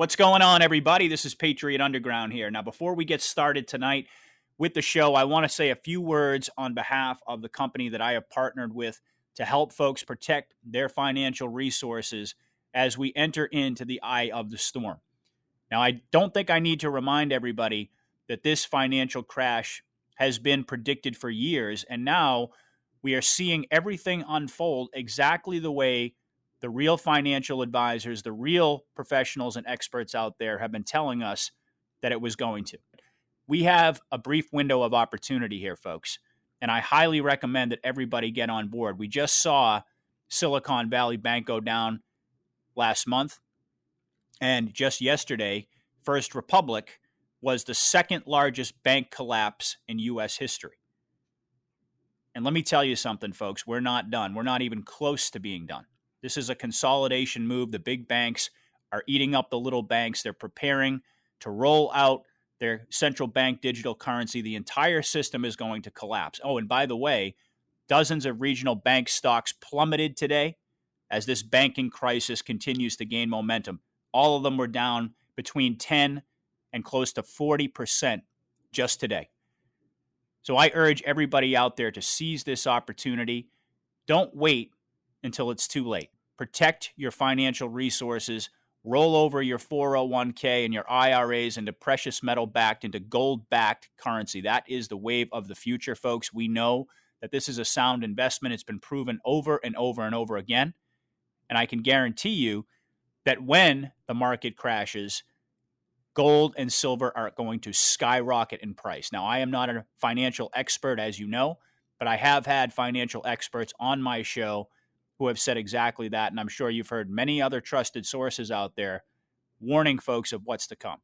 What's going on, everybody? This is Patriot Underground here. Now, before we get started tonight with the show, I want to say a few words on behalf of the company that I have partnered with to help folks protect their financial resources as we enter into the eye of the storm. Now, I don't think I need to remind everybody that this financial crash has been predicted for years, and now we are seeing everything unfold exactly the way the real financial advisors, the real professionals and experts out there have been telling us that it was going to. We have a brief window of opportunity here, folks, and I highly recommend that everybody get on board. We just saw Silicon Valley Bank go down last month, and just yesterday, First Republic was the second largest bank collapse in U.S. history. And let me tell you something, folks, we're not done. We're not even close to being done. This is a consolidation move. The big banks are eating up the little banks. They're preparing to roll out their central bank digital currency. The entire system is going to collapse. Oh, and by the way, dozens of regional bank stocks plummeted today as this banking crisis continues to gain momentum. All of them were down between 10 and close to 40% just today. So I urge everybody out there to seize this opportunity. Don't wait until it's too late. Protect your financial resources. Roll over your 401k and your IRAs into precious metal backed, into gold backed currency. That is the wave of the future, folks. We know that this is a sound investment. It's been proven over and over and over again. And I can guarantee you that when the market crashes, gold and silver are going to skyrocket in price. Now, I am not a financial expert, as you know, but I have had financial experts on my show who have said exactly that. And I'm sure you've heard many other trusted sources out there warning folks of what's to come.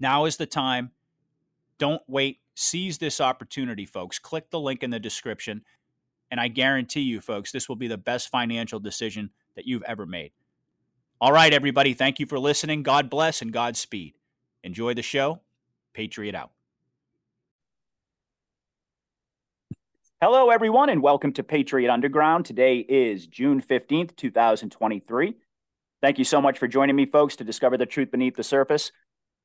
Now is the time. Don't wait. Seize this opportunity, folks. Click the link in the description. And I guarantee you, folks, this will be the best financial decision that you've ever made. All right, everybody. Thank you for listening. God bless and Godspeed. Enjoy the show. Patriot out. Hello, everyone, and welcome to Patriot Underground. Today is June 15th, 2023. Thank you so much for joining me, folks, to discover the truth beneath the surface.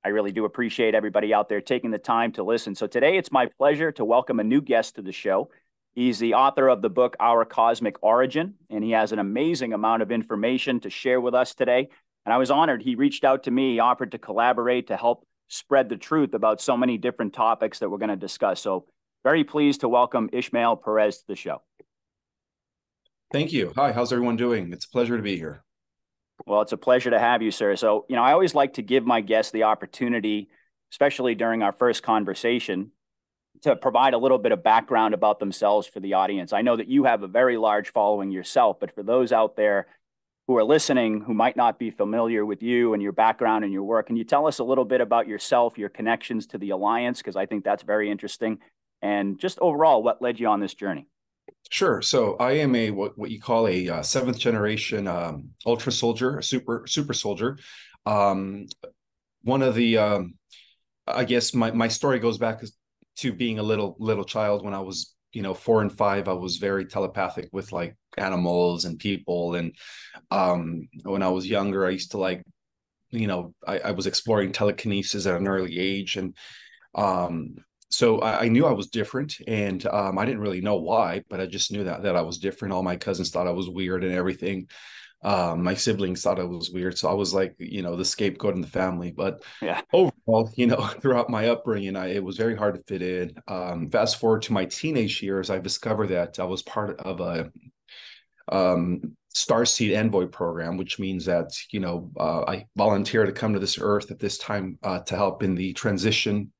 I really do appreciate everybody out there taking the time to listen. So, today it's my pleasure to welcome a new guest to the show. He's the author of the book Our Cosmic Origin, and he has an amazing amount of information to share with us today. And I was honored he reached out to me, offered to collaborate to help spread the truth about so many different topics that we're going to discuss. So, very pleased to welcome Ismael Perez to the show. Thank you. Hi, how's everyone doing? It's a pleasure to be here. Well, it's a pleasure to have you, sir. So, you know, I always like to give my guests the opportunity, especially during our first conversation, to provide a little bit of background about themselves for the audience. I know that you have a very large following yourself, but for those out there who are listening who might not be familiar with you and your background and your work, can you tell us a little bit about yourself, your connections to the Alliance? Because I think that's very interesting and just overall what led you on this journey? Sure. So i am a what, what you call a uh, seventh generation um, ultra soldier super super soldier. Um, one of the um, i guess my, my story goes back to being a little little child when i was you know four and five. I was very telepathic with like animals and people. And um, when i was younger i used to like you know I, I was exploring telekinesis at an early age. And um, so I, I, knew I was different, and um, I didn't really know why, but I just knew that that I was different. All my cousins thought I was weird and everything. Um, my siblings thought I was weird, so I was like, you know, the scapegoat in the family. But yeah, overall, you know, throughout my upbringing, I, it was very hard to fit in. Um, fast forward to my teenage years, I discovered that I was part of a um, Starseed Envoy program, which means that you know uh, I volunteer to come to this earth at this time uh, to help in the transition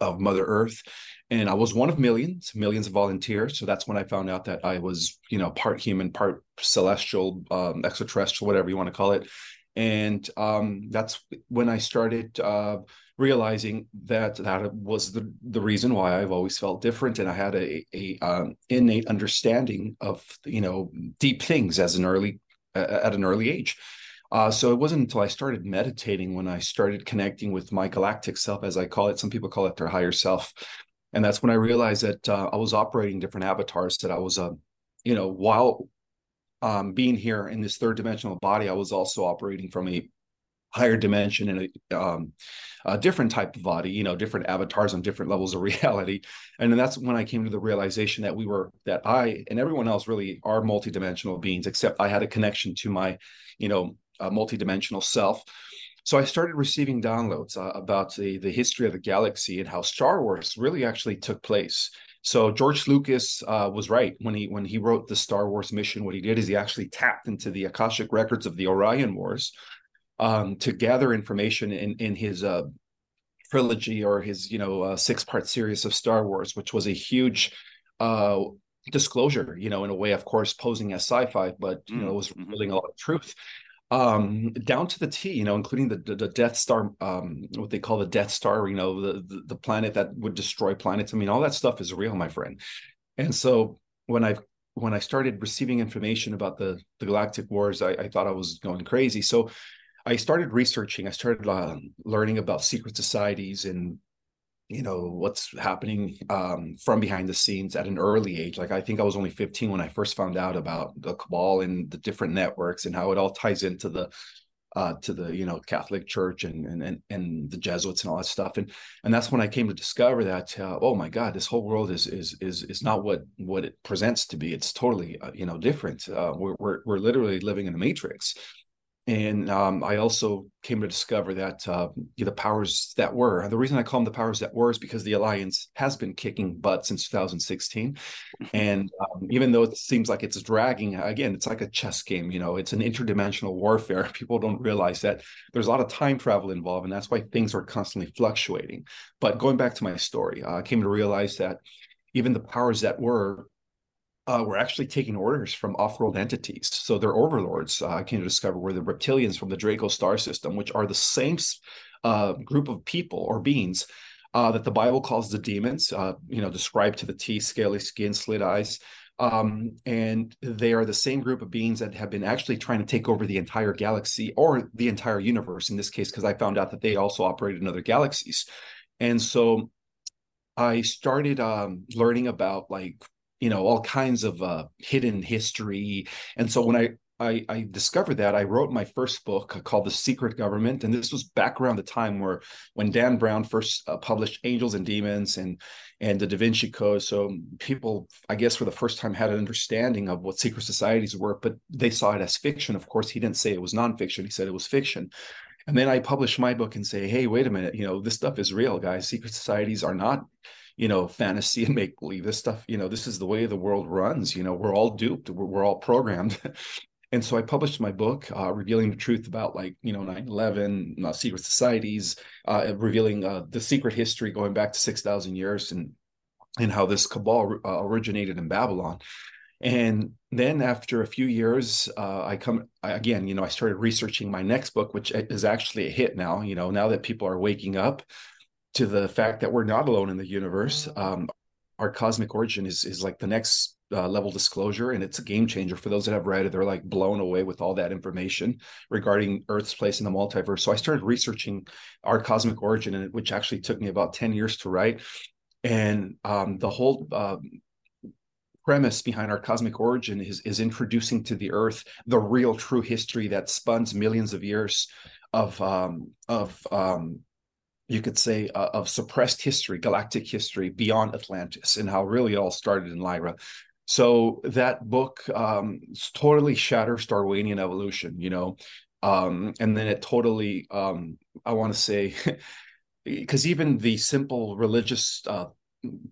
of Mother Earth. And I was one of millions, millions of volunteers. So that's when I found out that I was, you know, part human, part celestial, um, extraterrestrial, whatever you want to call it. And um, that's when I started uh, realizing that that was the the reason why I've always felt different, and I had a, a um, innate understanding of you know deep things as an early uh, at an early age. Uh, so it wasn't until I started meditating when I started connecting with my galactic self, as I call it. Some people call it their higher self, and that's when I realized that uh, I was operating different avatars. That I was, uh, you know, while um, being here in this third dimensional body, I was also operating from a higher dimension and a, um, a, different type of body you know different avatars on different levels of reality and then that's when i came to the realization that we were that i and everyone else really are multidimensional beings except i had a connection to my you know uh, multidimensional self so i started receiving downloads uh, about the, the history of the galaxy and how star wars really actually took place so George Lucas uh, was right when he when he wrote the Star Wars mission. What he did is he actually tapped into the Akashic records of the Orion Wars, um, to gather information in in his uh, trilogy or his you know uh, six part series of Star Wars, which was a huge uh, disclosure. You know, in a way, of course, posing as sci-fi, but you know, was mm-hmm. revealing a lot of truth um down to the t you know including the the, death star um what they call the death star you know the, the, the planet that would destroy planets. I mean all that stuff is real my friend. And so when i when i started receiving information about the the galactic wars i, I thought i was going crazy. So I started researching. I started uh, learning about secret societies and you know what's happening um, from behind the scenes at an early age. Like I think I was only 15 when I first found out about the cabal and the different networks and how it all ties into the uh, to the you know Catholic Church and, and and the Jesuits and all that stuff. And and that's when I came to discover that uh, oh my God, this whole world is is is is not what what it presents to be. It's totally uh, you know different. Uh, we're, we're we're literally living in a matrix and um, I also came to discover that uh, the powers that were. The reason I call them the powers that were is because the alliance has been kicking butt since 2016, and um, even though it seems like it's dragging, again, it's like a chess game. You know, it's an interdimensional warfare. People don't realize that there's a lot of time travel involved, and that's why things are constantly fluctuating. But going back to my story, uh, I came to realize that even the powers that were uh, were actually taking orders from off-world entities. So their overlords, uh, I came to discover, were the reptilians from the Draco star system, which are the same uh, group of people or beings uh, that the Bible calls the demons. Uh, you know, described to the T, scaly skin, slit eyes. Um, and they are the same group of beings that have been actually trying to take over the entire galaxy or the entire universe in this case, because I found out that they also operate in other galaxies. And so I started um, learning about like you know all kinds of uh, hidden history. And so when I, I, I discovered that i wrote my first book called the secret government. And this was back around the time where when dan brown first uh, published angels and demons and and the da vinci code. So people i guess for the first time had an understanding of what secret societies were but they saw it as fiction. Of course he didn't say it was nonfiction. He said it was fiction. And then i published my book and say hey wait a minute. You know this stuff is real guys. Secret societies are not you know fantasy and make believe this stuff you know this is the way the world runs you know we're all duped we're, we're all programmed. And so i published my book uh, revealing the truth about like you know 9-11 uh, secret societies uh, revealing uh, the secret history going back to 6000 years and and how this cabal uh, originated in babylon. And then after a few years uh, i come again you know i started researching my next book which is actually a hit now you know now that people are waking up to the fact that we're not alone in the universe. Um, our cosmic origin is is like the next uh, level disclosure, and it's a game changer for those that have read it. They're like blown away with all that information regarding Earth's place in the multiverse. So I started researching our cosmic origin, and which actually took me about ten years to write. And um, the whole um, premise behind our cosmic origin is is introducing to the Earth the real, true history that spans millions of years of um, of um, you could say, uh, of suppressed history, galactic history beyond Atlantis, and how really it all started in Lyra. So that book um, totally shatters Darwinian evolution, you know, um, and then it totally, um, I want to say, because even the simple religious uh,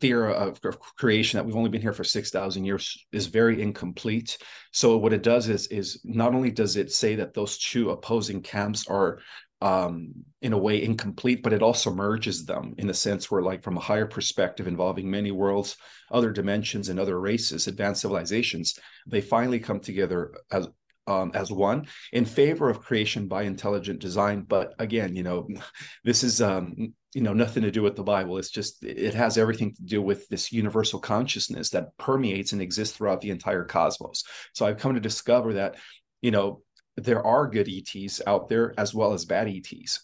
theory of, of, creation that we've only been here for 6000 years is very incomplete so what it does is is not only does it say that those two opposing camps are um, in a way incomplete, but it also merges them in a sense where, like, from a higher perspective involving many worlds, other dimensions, and other races, advanced civilizations, they finally come together as um, as one in favor of creation by intelligent design. But again, you know, this is um, you know nothing to do with the Bible. It's just it has everything to do with this universal consciousness that permeates and exists throughout the entire cosmos. So I've come to discover that you know there are good ETs out there as well as bad ETs.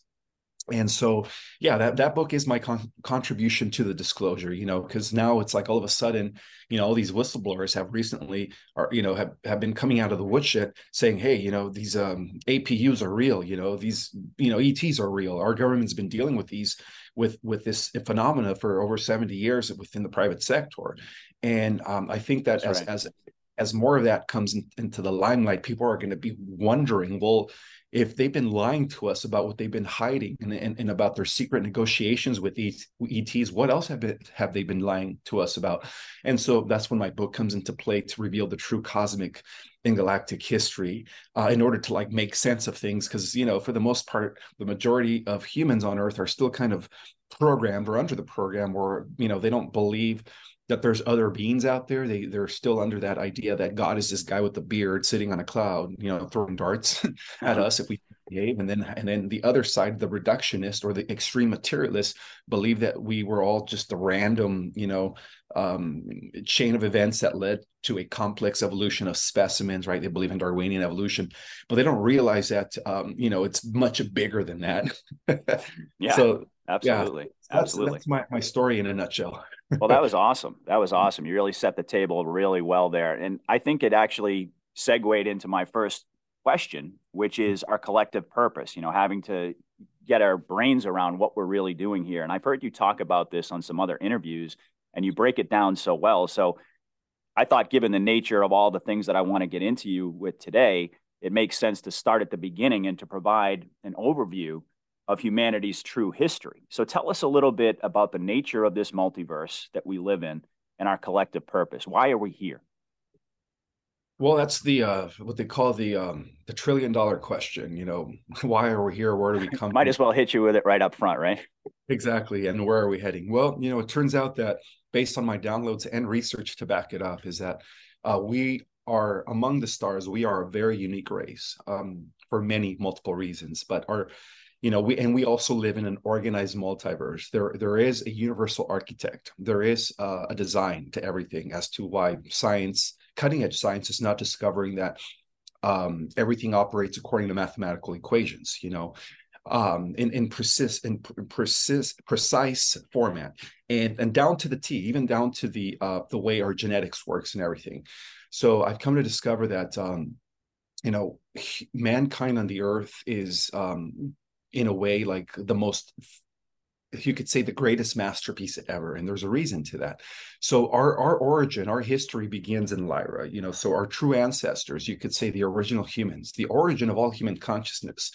and so yeah that, that book is my con- contribution to the disclosure you know because now it's like all of a sudden you know all these whistleblowers have recently are you know have, have been coming out of the woodshed saying hey you know these um, apus are real you know these you know ets are real our government's been dealing with these with with this phenomena for over 70 years within the private sector and um, i think that That's as right. as as more of that comes in, into the limelight people are going to be wondering well if they've been lying to us about what they've been hiding and, and, and about their secret negotiations with ETs, what else have, been, have they been lying to us about? And so that's when my book comes into play to reveal the true cosmic and galactic history uh, in order to like make sense of things. Because, you know, for the most part, the majority of humans on Earth are still kind of programmed or under the program or, you know, they don't believe that there's other beings out there. They they're still under that idea that God is this guy with the beard sitting on a cloud, you know, throwing darts at uh-huh. us if we behave. And then and then the other side, the reductionist or the extreme materialist, believe that we were all just a random, you know, um, chain of events that led to a complex evolution of specimens. Right? They believe in Darwinian evolution, but they don't realize that um, you know it's much bigger than that. yeah. So absolutely, yeah, absolutely. That's, that's my my story in a nutshell well, that was awesome. That was awesome. You really set the table really well there. And I think it actually segued into my first question, which hmm. is our collective purpose, you know, having to get our brains around what we're really doing here. And I've heard you talk about this on some other interviews and you break it down so well. So I thought, given the nature of all the things that I want to get into you with today, it makes sense to start at the beginning and to provide an overview of humanity's true history. So tell us a little bit about the nature of this multiverse that we live in and our collective purpose. Why are we here? Well, that's the uh, what they call the um, the trillion dollar question. You know, why are we here? Where do we come? Might as well hit you with it right up front, right? Exactly. And where are we heading? Well, you know, it turns out that based on my downloads and research to back it up, is that uh, we are among the stars. We are a very unique race um, for many multiple reasons, but our you know we and we also live in an organized multiverse. There there is a universal architect. There is uh, a design to everything as to why science cutting edge science is not discovering that um, everything operates according to mathematical equations you know um, in in precise in precise precise format. And and down to the t even down to the uh, the way our genetics works and everything. So i've come to discover that um, you know mankind on the earth is um, in a way like the most you could say the greatest masterpiece ever and there's a reason to that. So our our origin our history begins in lyra you know so our true ancestors you could say the original humans the origin of all human consciousness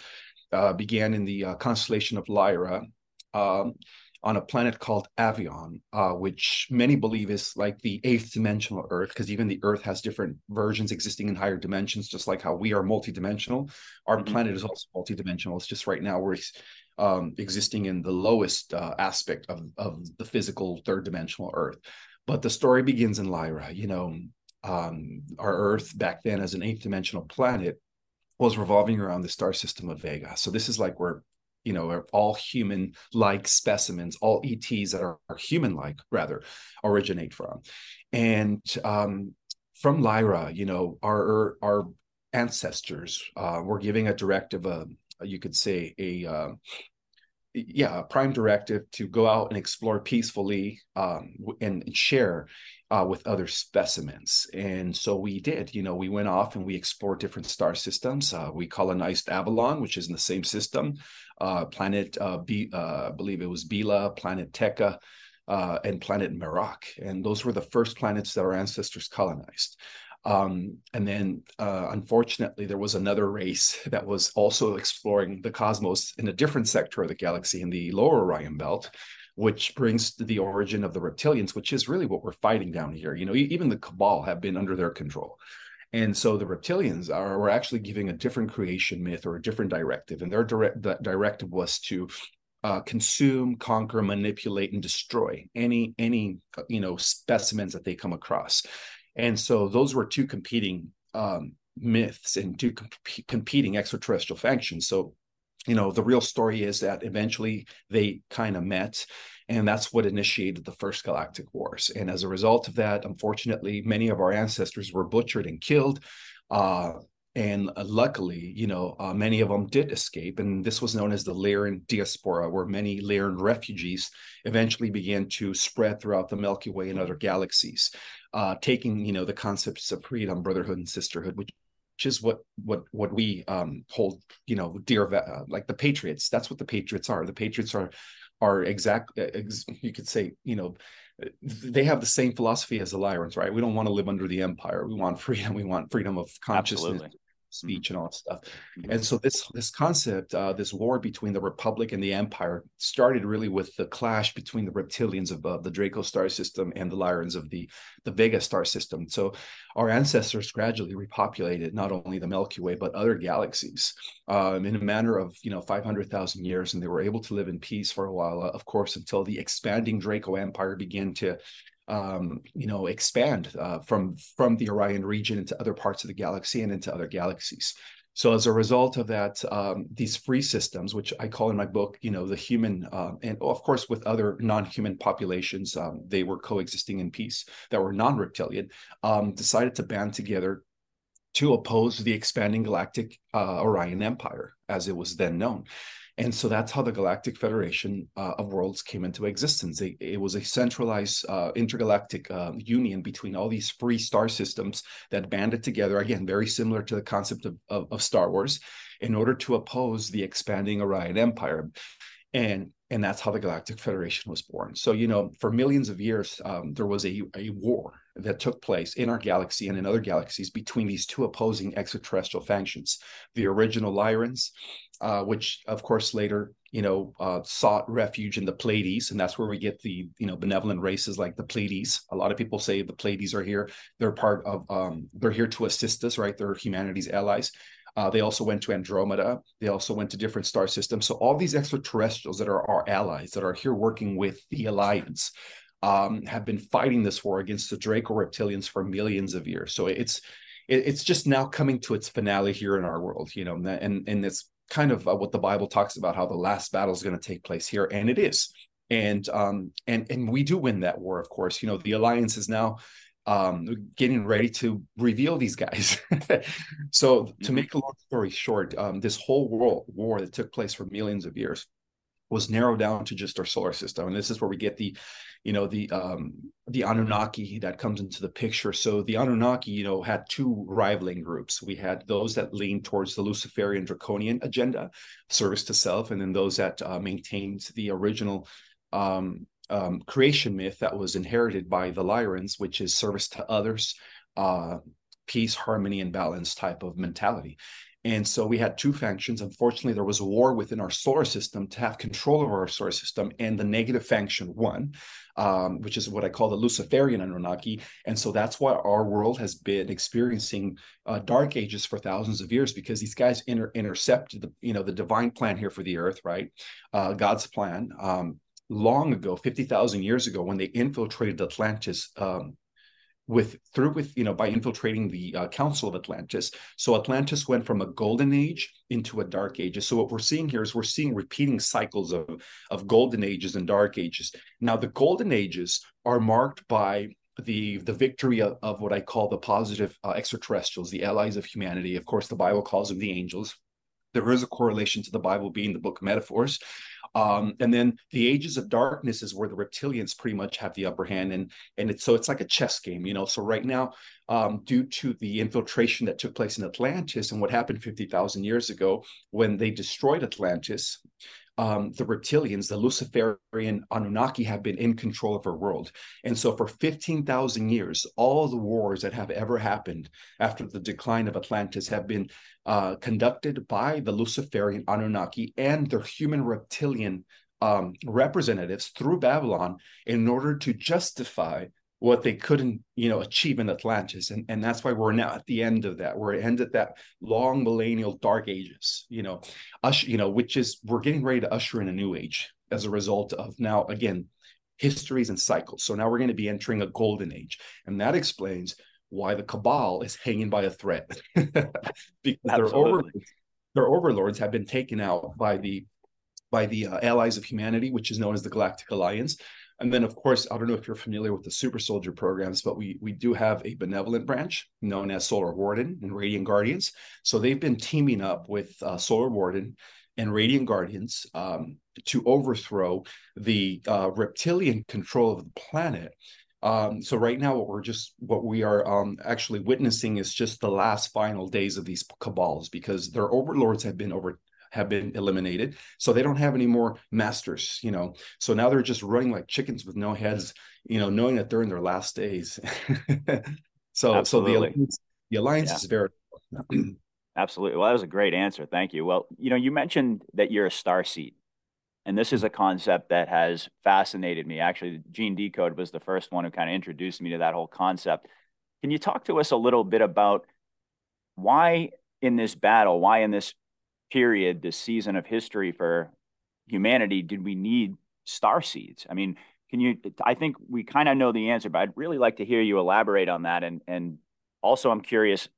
uh, began in the uh, constellation of lyra. Um, on a planet called Avyon, uh, which many believe is like the eighth dimensional Earth, because even the Earth has different versions existing in higher dimensions, just like how we are multidimensional. Our mm-hmm. planet is also multidimensional. It's just right now we're um, existing in the lowest uh, aspect of, of the physical third dimensional Earth. But the story begins in Lyra. You know, um, our Earth back then as an eighth dimensional planet was revolving around the star system of Vega. So this is like where you know, are all human like specimens, all ETs that are, are human like rather originate from. And um, from Lyra, you know, our our ancestors uh, were giving a directive, uh, you could say a uh, yeah, a prime directive to go out and explore peacefully um, and, and share uh, with other specimens. And so we did, you know, we went off and we explored different star systems. Uh, we colonized Avalon, which is in the same system, uh, planet uh, B, uh, I believe it was Bila, planet Tekka, uh, and planet Merak. And those were the first planets that our ancestors colonized. Um, and then, unfortunately, there was another race that was also exploring the cosmos in a different sector of the galaxy in the lower Orion belt, which brings to the origin of the reptilians, which is really what we're fighting down here. You know, even the Cabal have been under their control. And so the reptilians are were actually giving a different creation myth or a different directive. And their direct the directive was to uh, consume, conquer, manipulate, and destroy any any you know specimens that they come across. And so those were two competing um, myths and two comp- competing extraterrestrial factions. So you know the real story is that eventually they kind of met and that's what initiated the first galactic wars and as a result of that unfortunately many of our ancestors were butchered and killed uh, and uh, luckily, you know, uh, many of them did escape. And this was known as the Lyran diaspora, where many Lyran refugees eventually began to spread throughout the Milky Way and other galaxies, uh, taking, you know, the concepts of freedom, brotherhood, and sisterhood, which which is what what what we um, hold, you know, dear, uh, like the Patriots. That's what the Patriots are. The Patriots are are exact. Ex, you could say, you know, they have the same philosophy as the Lyrans, right? We don't want to live under the empire. We want freedom. We want freedom of consciousness. Absolutely. Mm-hmm. speech and all that stuff. Mm-hmm. And so this this concept, uh, this war between the Republic and the Empire, started really with the clash between the reptilians of uh, the Draco star system and the Lyrans of the the Vega star system. So our ancestors gradually repopulated not only the Milky Way but other galaxies um, in a manner of you know 500,000 years, and they were able to live in peace for a while, uh, of course, until the expanding Draco Empire began to um, you know, expand uh, from from the Orion region into other parts of the galaxy and into other galaxies. So as a result of that, um, these free systems, which I call in my book, you know, the human, uh, and of course with other non-human populations, um, they were coexisting in peace that were non-reptilian, um, decided to band together to oppose the expanding galactic uh, Orion Empire, as it was then known. And so that's how the Galactic Federation uh, of Worlds came into existence. It, it was a centralized uh, intergalactic uh, union between all these free star systems that banded together, again, very similar to the concept of, of, of Star Wars, in order to oppose the expanding Orion Empire. And and that's how the Galactic Federation was born. So, you know, for millions of years, um, there was a, a war that took place in our galaxy and in other galaxies between these two opposing extraterrestrial factions the original Lyrans uh, which of course later you know uh, sought refuge in the Pleiades, and that's where we get the you know benevolent races like the Pleiades. A lot of people say the Pleiades are here; they're part of um, they're here to assist us, right? They're humanity's allies. Uh, they also went to Andromeda. They also went to different star systems. So all these extraterrestrials that are our allies that are here working with the Alliance um, have been fighting this war against the Draco reptilians for millions of years. So it's it's just now coming to its finale here in our world, you know, and and it's kind of uh, what the Bible talks about how the last battle is going to take place here, and it is. And um, and and we do win that war, of course. You know, the alliance is now um, getting ready to reveal these guys. so, to mm-hmm. make a long story short, um, this whole world war that took place for millions of years was narrowed down to just our solar system, and this is where we get the you know the um the anunnaki that comes into the picture. So the anunnaki you know had two rivaling groups. We had those that leaned towards the luciferian draconian agenda service to self and then those that uh, maintained the original um, um, creation myth that was inherited by the lyrans which is service to others uh, peace harmony and balance type of mentality and so we had two factions. Unfortunately, there was a war within our solar system to have control over our solar system, and the negative faction won, um, which is what I call the Luciferian Anunnaki. And so that's why our world has been experiencing uh, dark ages for thousands of years because these guys inter- intercepted the you know the divine plan here for the earth, right? Uh, God's plan. Um, long ago 50,000 years ago when they infiltrated Atlantis um, with through with you know by infiltrating the uh, council of atlantis. So atlantis went from a golden age into a dark age so what we're seeing here is we're seeing repeating cycles of of golden ages and dark ages. Now the golden ages are marked by the the victory of, of what i call the positive uh, extraterrestrials the allies of humanity of course the bible calls them the angels there is a correlation to the bible being the book of metaphors um, and then the ages of darkness is where the reptilians pretty much have the upper hand, and and it's so it's like a chess game, you know. So right now, um, due to the infiltration that took place in Atlantis and what happened fifty thousand years ago when they destroyed Atlantis, um, the reptilians, the Luciferian Anunnaki, have been in control of our world. And so, for 15,000 years, all the wars that have ever happened after the decline of Atlantis have been uh, conducted by the Luciferian Anunnaki and their human reptilian um, representatives through Babylon in order to justify what they couldn't, you know, achieve in Atlantis. And, and that's why we're now at the end of that. We're at the end of that long millennial dark ages, you know, us, you know, which is we're getting ready to usher in a new age as a result of now again histories and cycles. So now we're going to be entering a golden age. And that explains why the cabal is hanging by a thread. because their, over, their overlords have been taken out by the by the uh, allies of humanity, which is known as the Galactic Alliance And then, of course, I don't know if you're familiar with the Super Soldier programs, but we we do have a benevolent branch known as Solar Warden and Radiant Guardians. So they've been teaming up with uh, Solar Warden and Radiant Guardians um, to overthrow the uh, reptilian control of the planet. Um, so right now, what we're just what we are um, actually witnessing is just the last final days of these cabals because their overlords have been over have been eliminated. So they don't have any more masters, you know. So now they're just running like chickens with no heads, you know, knowing that they're in their last days. so Absolutely. so the alliance, the alliance yeah. is very Absolutely. Well, that was a great answer. Thank you. Well, you know, you mentioned that you're a star seed. And this is a concept that has fascinated me. Actually, Gene Decode was the first one who kind of introduced me to that whole concept. Can you talk to us a little bit about why in this battle, why in this period, this season of history for humanity, did we need star seeds? I mean, can you? I think we kind of know the answer, but I'd really like to hear you elaborate on that. And and also, I'm curious,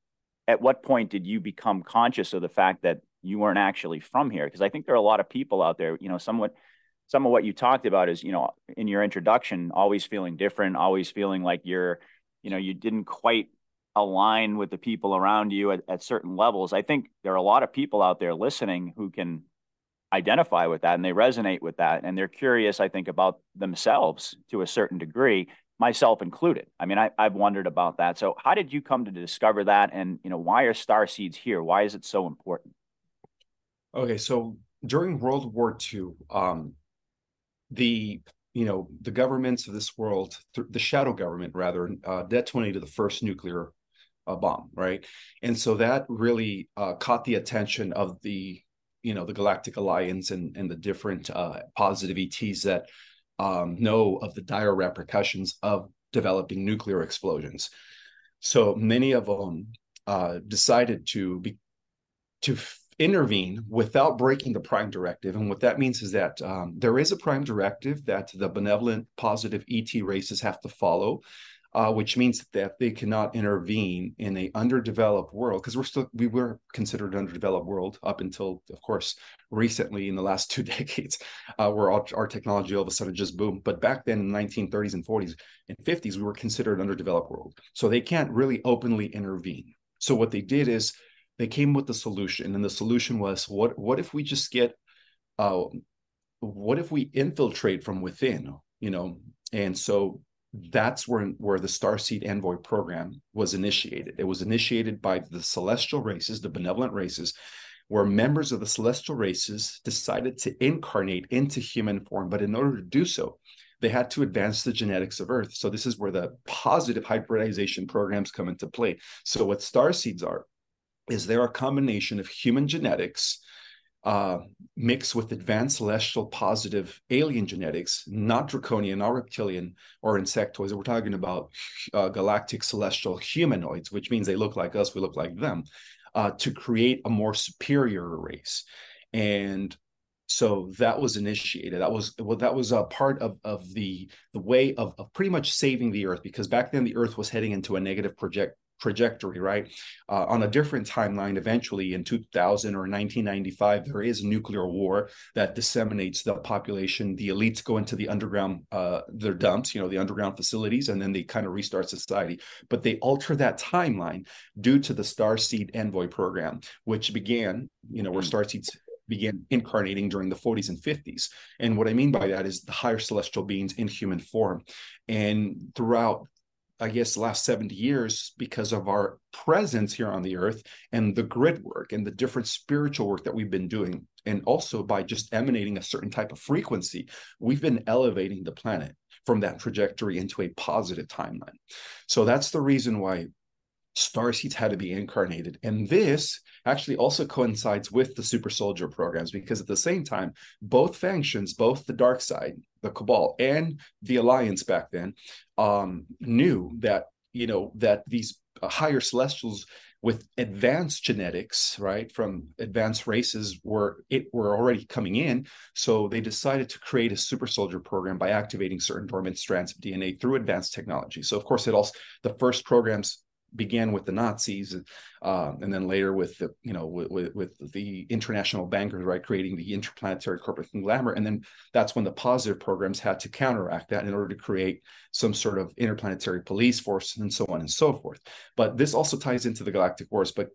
at what point did you become conscious of the fact that you weren't actually from here? Because I think there are a lot of people out there. You know, somewhat some of what you talked about is you know in your introduction, always feeling different, always feeling like you're, you know, you didn't quite align with the people around you at, at certain levels. I think there are a lot of people out there listening who can identify with that and they resonate with that and they're curious i think about themselves to a certain degree myself included. I mean I, have wondered about that. So how did you come to discover that and you know why are star seeds here? Why is it so important? Okay so during world war ii um, the you know the governments of this world the shadow government rather uh, detonated the first nuclear a bomb, right? And so that really uh, caught the attention of the you know the Galactic Alliance and and the different uh, positive ETs that um, know of the dire repercussions of developing nuclear explosions. So many of them uh, decided to be to intervene without breaking the prime directive. And what that means is that um, there is a prime directive that the benevolent positive ET races have to follow uh, which means that they cannot intervene in a underdeveloped world because we're still we were considered an underdeveloped world up until of course recently in the last two decades uh, where all, our technology all of a sudden just boomed. But back then in the 1930s and 40s and 50s we were considered an underdeveloped world. So they can't really openly intervene. So what they did is they came with the solution and the solution was what what if we just get uh, what if we infiltrate from within you know? And so that's where where the starseed envoy program was initiated. It was initiated by the celestial races the benevolent races where members of the celestial races decided to incarnate into human form. But in order to do so they had to advance the genetics of earth. So this is where the positive hybridization programs come into play. So what star seeds are is they're a combination of human genetics uh, mixed with advanced celestial positive alien genetics, not draconian, not reptilian or insectoids. We're talking about uh, galactic celestial humanoids, which means they look like us, we look like them, uh, to create a more superior race. And so that was initiated. That was well, that was a part of of the the way of, of pretty much saving the Earth because back then the Earth was heading into a negative project trajectory, right? Uh, on a different timeline, eventually in 2000 or 1995, there is a nuclear war that disseminates the population. The elites go into the underground, uh, their DUMBs, you know, the underground facilities, and then they kind of restart society. But they alter that timeline due to the Star Seed Envoy program, which began, you know, where hmm. Star Seeds began incarnating during the 40s and 50s. And what I mean by that is the higher celestial beings in human form. And throughout I guess, last 70 years because of our presence here on the earth and the grid work and the different spiritual work that we've been doing. And also by just emanating a certain type of frequency, we've been elevating the planet from that trajectory into a positive timeline. So that's the reason why star seeds had to be incarnated. And this actually also coincides with the super soldier programs because at the same time, both factions, both the dark side, the cabal, and the alliance back then, um, knew that you know that these higher celestials with advanced genetics right from advanced races were it were already coming in so they decided to create a super soldier program by activating certain dormant strands of dna through advanced technology so of course it also the first programs began with the Nazis, uh, and then later with the you know with, with, the international bankers, right, creating the interplanetary corporate conglomerate, and then that's when the positive programs had to counteract that in order to create some sort of interplanetary police force and so on and so forth. But this also ties into the Galactic Wars. But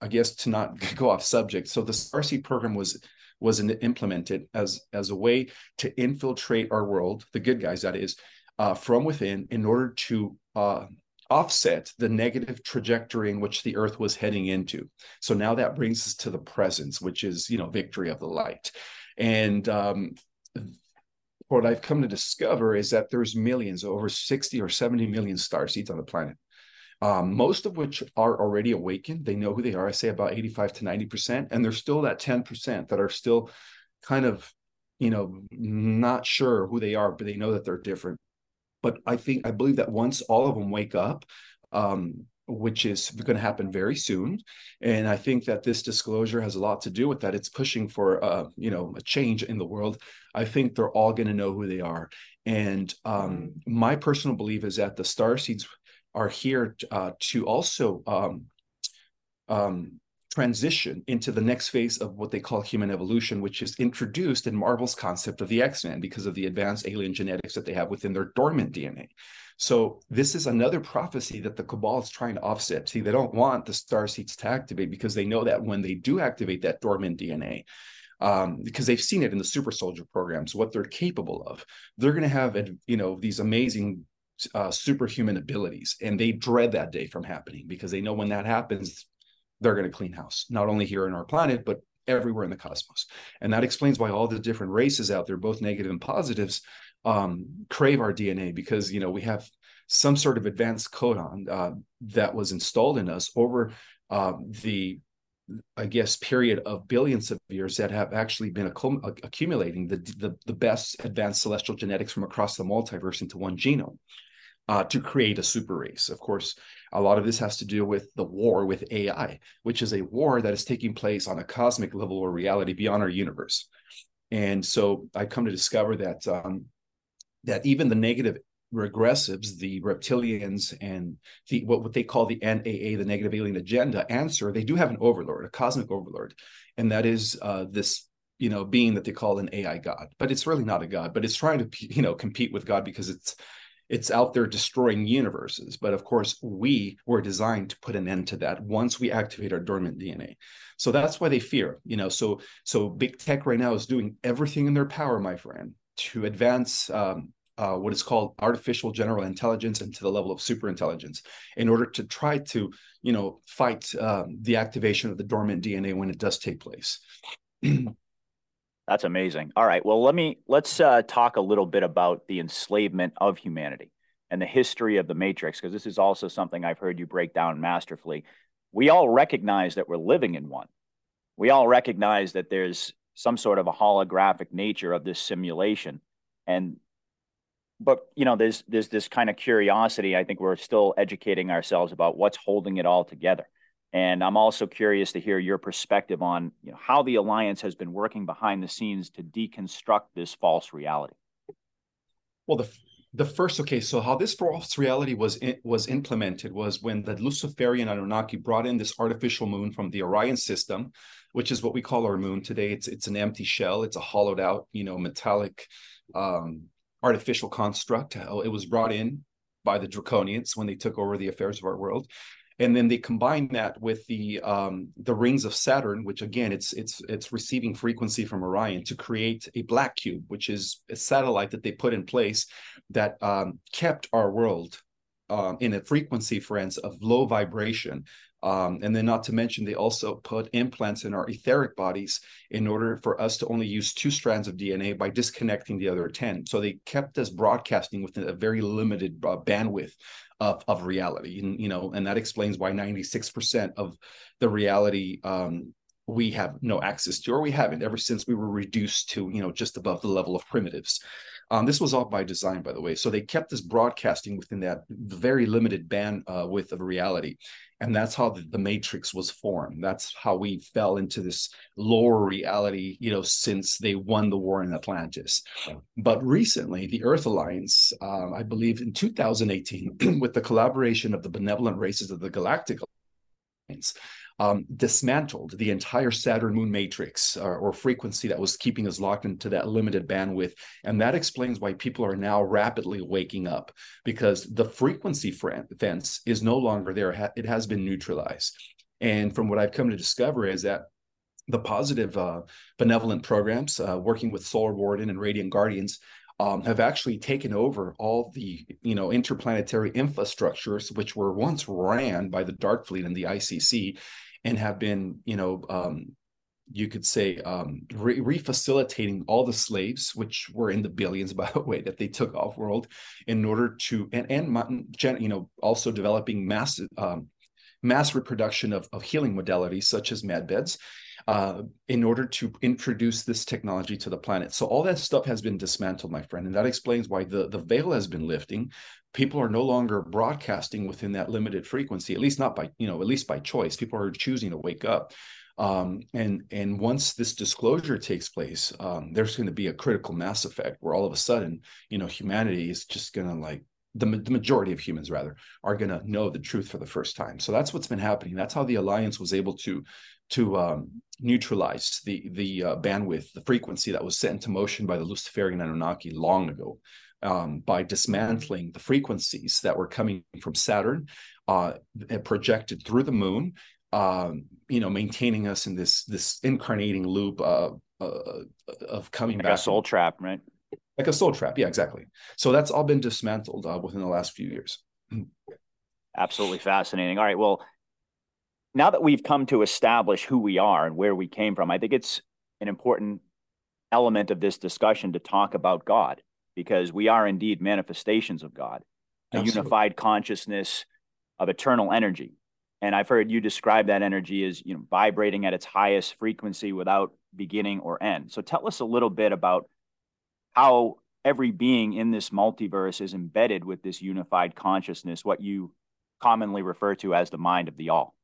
I guess to not go off subject, so the Starseed program was was implemented as as a way to infiltrate our world, the good guys that is, uh, from within, in order to uh, offset the negative trajectory in which the Earth was heading into. So now that brings us to the presence, which is you know victory of the light, and um, what I've come to discover is that there's millions, over 60 or 70 million star seeds on the planet um, most of which are already awakened. They know who they are. I say about 85 to 90%. And there's still that 10% that are still kind of, you know, not sure who they are, but they know that they're different. But I think, I believe that once all of them wake up, um, which is going to happen very soon. And I think that this disclosure has a lot to do with that. It's pushing for, uh, you know, a change in the world. I think they're all going to know who they are. And um, my personal belief is that the star seeds are here uh, to also um, um, transition into the next phase of what they call human evolution, which is introduced in Marvel's concept of the X Men because of the advanced alien genetics that they have within their dormant DNA. So this is another prophecy that the Cabal is trying to offset. See, they don't want the star seeds to activate because they know that when they do activate that dormant DNA, um, because they've seen it in the super soldier programs, what they're capable of, they're going to have, you know, these amazing uh, superhuman abilities, and they dread that day from happening because they know when that happens, they're going to clean house, not only here on our planet, but everywhere in the cosmos. And that explains why all the different races out there, both negative and positives, um, crave our DNA because you know we have some sort of advanced codon uh, that was installed in us over uh, the I guess, period of billions of years that have actually been accumulating the, the, the best advanced celestial genetics from across the multiverse into one genome uh, to create a super race. Of course, a lot of this has to do with the war with AI, which is a war that is taking place on a cosmic level or reality beyond our universe. And so I come to discover that um, that even the negative regressives, the reptilians, and the what, what they call the NAA, the negative alien agenda, answer they do have an overlord, a cosmic overlord, and that is uh, this you know being that they call an AI god, but it's really not a god, but it's trying to you know compete with God because it's it's out there destroying universes. But of course, we were designed to put an end to that once we activate our dormant DNA. So that's why they fear, you know. So so big tech right now is doing everything in their power, my friend, to advance um, uh, what is called artificial general intelligence into the level of super intelligence in order to try to you know fight um, the activation of the dormant dna when it does take place That's amazing. All right. Well, let me let's uh, talk a little bit about the enslavement of humanity and the history of the Matrix, because this is also something I've heard you break down masterfully. We all recognize that we're living in one. We all recognize that there's some sort of a holographic nature of this simulation, and but you know, there's there's this kind of curiosity. I think we're still educating ourselves about what's holding it all together. And I'm also curious to hear your perspective on you know, how the alliance has been working behind the scenes to deconstruct this false reality. Well, the the first okay, so how this false reality was in, was implemented was when the Luciferian Anunnaki brought in this artificial moon from the Orion system, which is what we call our moon today. It's it's an empty shell. It's a hollowed out, you know, metallic um, artificial construct. It was brought in by the Draconians when they took over the affairs of our world and then they combine that with the um, the rings of Saturn, which again it's it's it's receiving frequency from Orion to create a black cube, which is a satellite that they put in place that um, kept our world um, in a frequency, fence, of low vibration. Um, and then, not to mention, they also put implants in our etheric bodies in order for us to only use two strands of DNA by disconnecting the other 10. So they kept us broadcasting within a very limited uh, bandwidth of, of reality and you know and that explains why 96% of the reality um, we have no access to, or we haven't ever since we were reduced to, you know, just above the level of primitives. Um, this was all by design, by the way. So they kept this broadcasting within that very limited band uh, width of reality. And that's how the, the, Matrix was formed. That's how we fell into this lower reality, you know, since they won the war in Atlantis. But recently, the Earth Alliance, uh, I believe in 2018, with the collaboration of the benevolent races of the Galactic Alliance, um, dismantled the entire Saturn moon matrix uh, or frequency that was keeping us locked into that limited bandwidth. And that explains why people are now rapidly waking up because the frequency fence is no longer there. It has been neutralized. And from what I've come to discover is that the positive uh, benevolent programs uh, working with Solar Warden and Radiant Guardians um, have actually taken over all the you know interplanetary infrastructures which were once ran by the Dark Fleet and the ICC and have been, you know, um, you could say um, re- refacilitating all the slaves, which were in the billions, by the way, that they took off world, in order to and and you know also developing mass um, mass reproduction of, of healing modalities such as med beds. Uh, in order to introduce this technology to the planet. So all that stuff has been dismantled, my friend, and that explains why the, the veil has been lifting people are no longer broadcasting within that limited frequency at least not by you know at least by choice. People are choosing to wake up. Um, and and once this disclosure takes place um, there's going to be a critical mass effect where all of a sudden you know humanity is just going to like the, the majority of humans rather are going to know the truth for the first time. So that's what's been happening. That's how the alliance was able to to um, neutralize the the uh, bandwidth the frequency that was set into motion by the luciferian anunnaki long ago um, by dismantling the frequencies that were coming from Saturn, uh, projected through the moon. Um, you know, maintaining us in this this incarnating loop uh, uh, of coming like back. A soul trap, right? Like a soul trap, yeah, exactly. So that's all been dismantled uh, within the last few years. Absolutely fascinating. All right, well, now that we've come to establish who we are and where we came from, I think it's an important element of this discussion to talk about God because we are indeed manifestations of God, a unified consciousness of eternal energy. And I've heard you describe that energy as you know vibrating at its highest frequency without beginning or end. So tell us a little bit about how every being in this multiverse is embedded with this unified consciousness, what you commonly refer to as the mind of the all.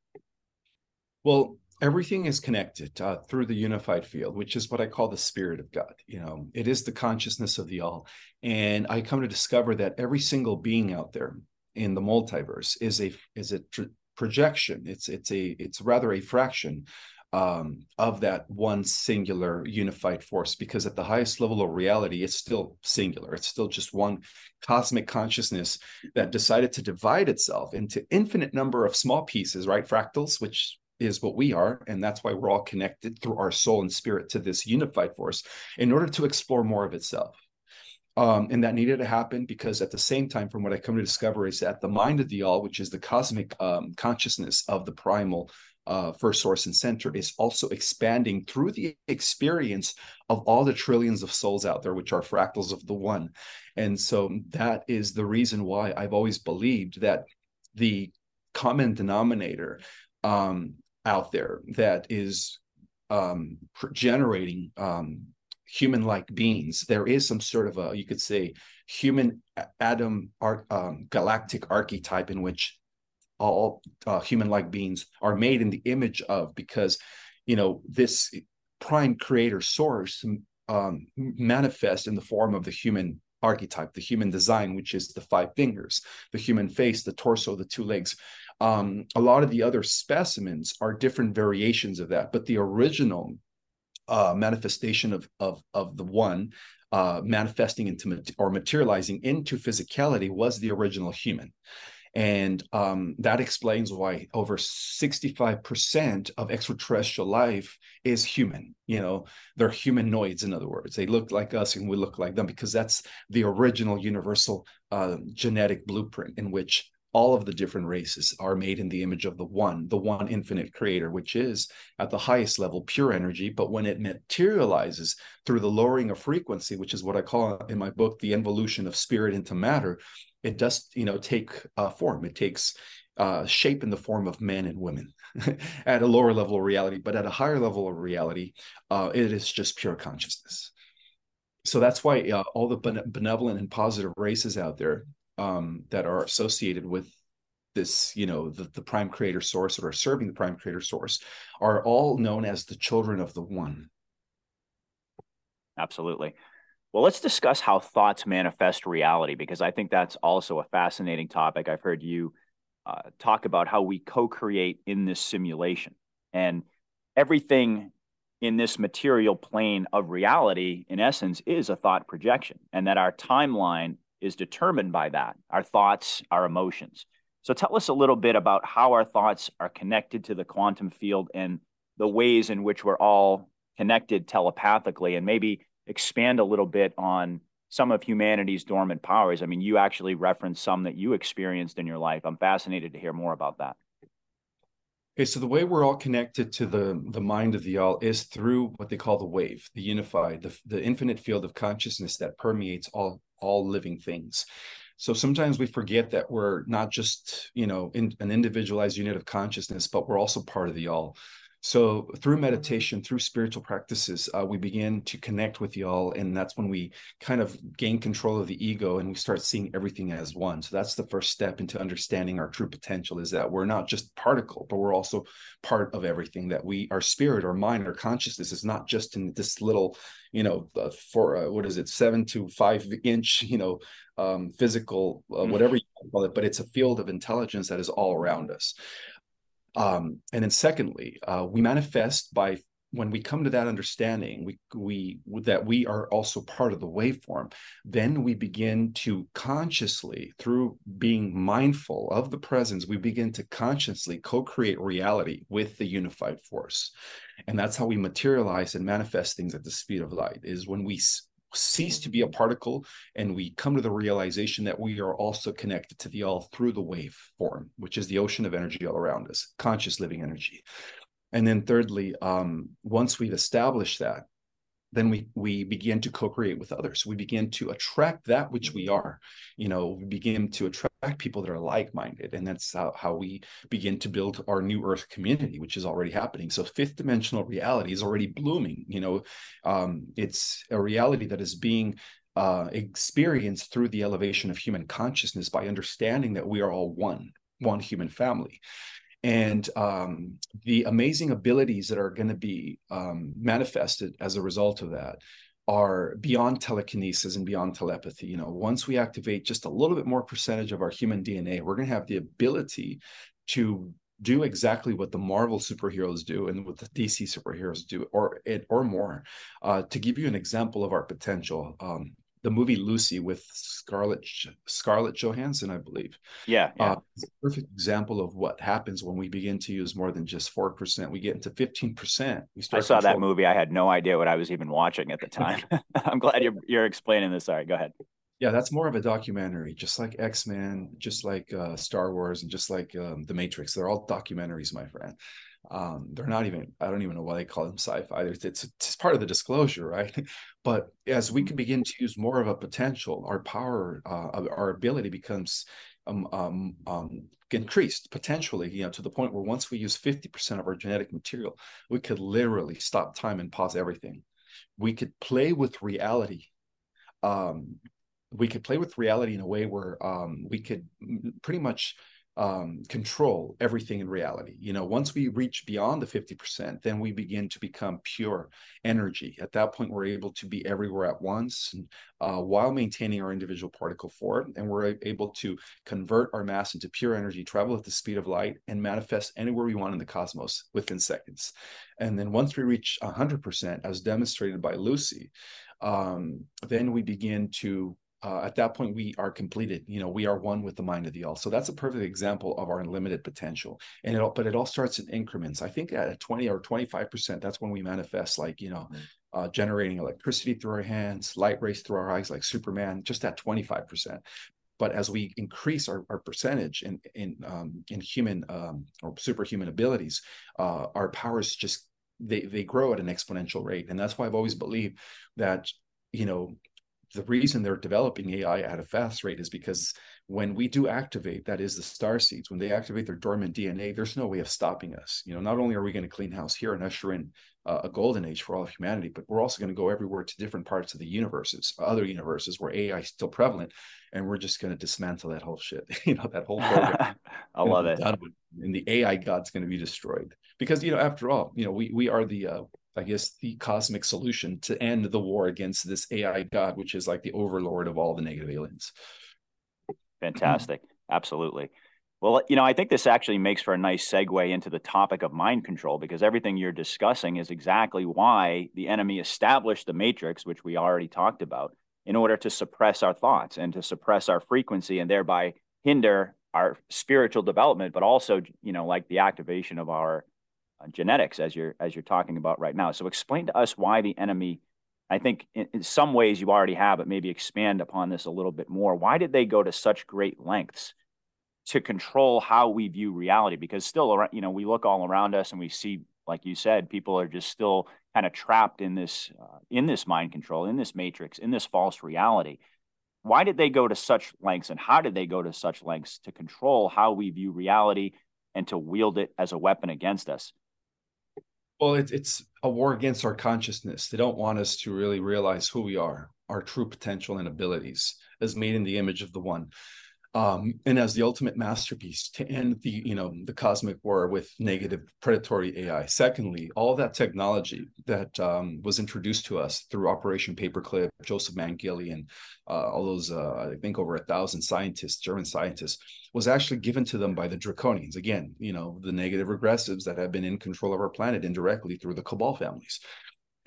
Well, everything is connected uh, through the unified field which is what i call the spirit of god you know? It is the consciousness of the all. And i come to discover that every single being out there in the multiverse is a is a tr- projection. It's it's a it's rather a fraction um, of that one singular unified force because at the highest level of reality it's still singular. It's still just one cosmic consciousness that decided to divide itself into infinite number of small pieces right fractals which is what we are and that's why we're all connected through our soul and spirit to this unified force in order to explore more of itself um, and that needed to happen because at the same time from what i come to discover is that the mind of the all which is the cosmic um, consciousness of the primal uh, first source and center is also expanding through the experience of all the trillions of souls out there, which are fractals of the one. And so that is the reason why I've always believed that the common denominator um, out there that is um, generating um, human-like beings. There is some sort of a, you could say, human atom um, galactic archetype in which all uh, human-like beings are made in the image of, because you know this prime creator source um, manifests in the form of the human archetype, the human design, which is the five fingers, the human face, the torso, the two legs. Um, a lot of the other specimens are different variations of that, but the original uh, manifestation of, of, of the one uh, manifesting into or materializing into physicality was the original human. And um, that explains why over 65% of extraterrestrial life is human. You know, they're humanoids, in other words. They look like us and we look like them because that's the original universal uh, genetic blueprint in which all of the different races are made in the image of the one, the one infinite creator, which is at the highest level pure energy. But when it materializes through the lowering of frequency, which is what I call in my book the involution of spirit into matter, it does, you know, take uh, form. It takes uh, shape in the form of men and women at a lower level of reality, but at a higher level of reality, uh, it is just pure consciousness. So that's why uh, all the benevolent and positive races out there um, that are associated with this, you know, the, the prime creator source or serving the prime creator source are all known as the children of the one. Absolutely. Well, let's discuss how thoughts manifest reality because I think that's also a fascinating topic. I've heard you uh, talk about how we co create in this simulation. And everything in this material plane of reality, in essence, is a thought projection, and that our timeline is determined by that our thoughts, our emotions. So, tell us a little bit about how our thoughts are connected to the quantum field and the ways in which we're all connected telepathically, and maybe expand a little bit on some of humanity's dormant powers. I mean, you actually referenced some that you experienced in your life. I'm fascinated to hear more about that. Okay, so the way we're all connected to the the mind of the all is through what they call the wave, the unified, the, the infinite field of consciousness that permeates all all living things. So sometimes we forget that we're not just you know in, an individualized unit of consciousness, but we're also part of the all. So through meditation, through spiritual practices, uh, we begin to connect with y'all, and that's when we kind of gain control of the ego and we start seeing everything as one. So that's the first step into understanding our true potential: is that we're not just particle, but we're also part of everything. That we, our spirit, our mind, our consciousness is not just in this little, you know, uh, for uh, what is it, seven to five inch, you know, um, physical, uh, mm. whatever you call it, but it's a field of intelligence that is all around us. Um, and then secondly, uh, we manifest by when we come to that understanding, we we that we are also part of the waveform. Then we begin to consciously, through being mindful of the presence, we begin to consciously co-create reality with the unified force, and that's how we materialize and manifest things at the speed of light. Is when we cease to be a particle and we come to the realization that we are also connected to the all through the wave form which is the ocean of energy all around us conscious living energy. And then thirdly um, once we've established that then we we begin to co-create with others. We begin to attract that which we are. You know we begin to attract people that are like-minded and that's how, how we begin to build our new earth community which is already happening. So fifth dimensional reality is already blooming you know um, it's a reality that is being uh, experienced through the elevation of human consciousness by understanding that we are all one one human family. And um, the amazing abilities that are going to be um, manifested as a result of that are beyond telekinesis and beyond telepathy. You know, once we activate just a little bit more percentage of our human DNA, we're going to have the ability to do exactly what the Marvel superheroes do and what the DC superheroes do, or it or more. Uh, to give you an example of our potential, um, the movie Lucy with Scarlett Scarlett Johansson, I believe. Yeah, yeah. Uh, perfect example of what happens when we begin to use more than just four percent. We get into fifteen percent. We start. I saw that movie. I had no idea what I was even watching at the time. I'm glad you're you're explaining this. Sorry, go ahead. Yeah, that's more of a documentary, just like X Men, just like uh, Star Wars, and just like um, The Matrix. They're all documentaries, my friend. Um, they're not even, I don't even know why they call them sci-fi. It's, it's, part of the disclosure, right? But as we can begin to use more of a potential, our power, uh, our ability becomes um, um, um, increased potentially, you know, to the point where once we use 50% of our genetic material, we could literally stop time and pause everything. We could play with reality. Um, we could play with reality in a way where um, we could pretty much um, control everything in reality. You know, once we reach beyond the 50%, then we begin to become pure energy. At that point, we're able to be everywhere at once uh, while maintaining our individual particle form. And we're able to convert our mass into pure energy, travel at the speed of light, and manifest anywhere we want in the cosmos within seconds. And then once we reach 100%, as demonstrated by Lucy, um, then we begin to uh, at that point we are completed. You know we are one with the mind of the all. So that's a perfect example of our unlimited potential. And it all but it all starts in increments. I think at 20 or 25 percent that's when we manifest like you know uh, generating electricity through our hands light rays through our eyes like superman just at 25 percent. But as we increase our, our percentage in in um, in human um, or superhuman abilities uh, our powers just they they grow at an exponential rate. And that's why i've always believed that you know the reason they're developing AI at a fast rate is because when we do activate, that is the star seeds, when they activate their dormant DNA, there's no way of stopping us. You know, not only are we going to clean house here and usher in uh, a golden age for all of humanity, but we're also going to go everywhere to different parts of the universes, other universes where AI is still prevalent, and we're just going to dismantle that whole shit. you know, that whole program. I love it. And the AI god's going to be destroyed because you know, after all, you know, we we are the uh, I guess, the cosmic solution to end the war against this AI god, which is like the overlord of all the negative aliens. Fantastic. Absolutely. Well, you know, I think this actually makes for a nice segue into the topic of mind control because everything you're discussing is exactly why the enemy established the matrix, which we already talked about, in order to suppress our thoughts and to suppress our frequency and thereby hinder our spiritual development, but also, you know, like the activation of our uh, genetics as you're as you're talking about right now. So explain to us why the enemy. I think in, in, some ways you already have, but maybe expand upon this a little bit more. Why did they go to such great lengths to control how we view reality? Because still, you know, we look all around us and we see, like you said, people are just still kind of trapped in this uh, in this mind control, in this matrix, in this false reality. Why did they go to such lengths, and how did they go to such lengths to control how we view reality and to wield it as a weapon against us? Well, it, it's a war against our consciousness. They don't want us to really realize who we are, our true potential and abilities, as made in the image of the One um, and as the ultimate masterpiece to end the you know the cosmic war with negative predatory AI. Secondly, all that technology that um, was introduced to us through Operation Paperclip, Joseph Mengele, and uh, all those uh, I think over a thousand scientists, German scientists, was actually given to them by the draconians. Again, you know the negative regressives that have been in control of our planet indirectly through the cabal families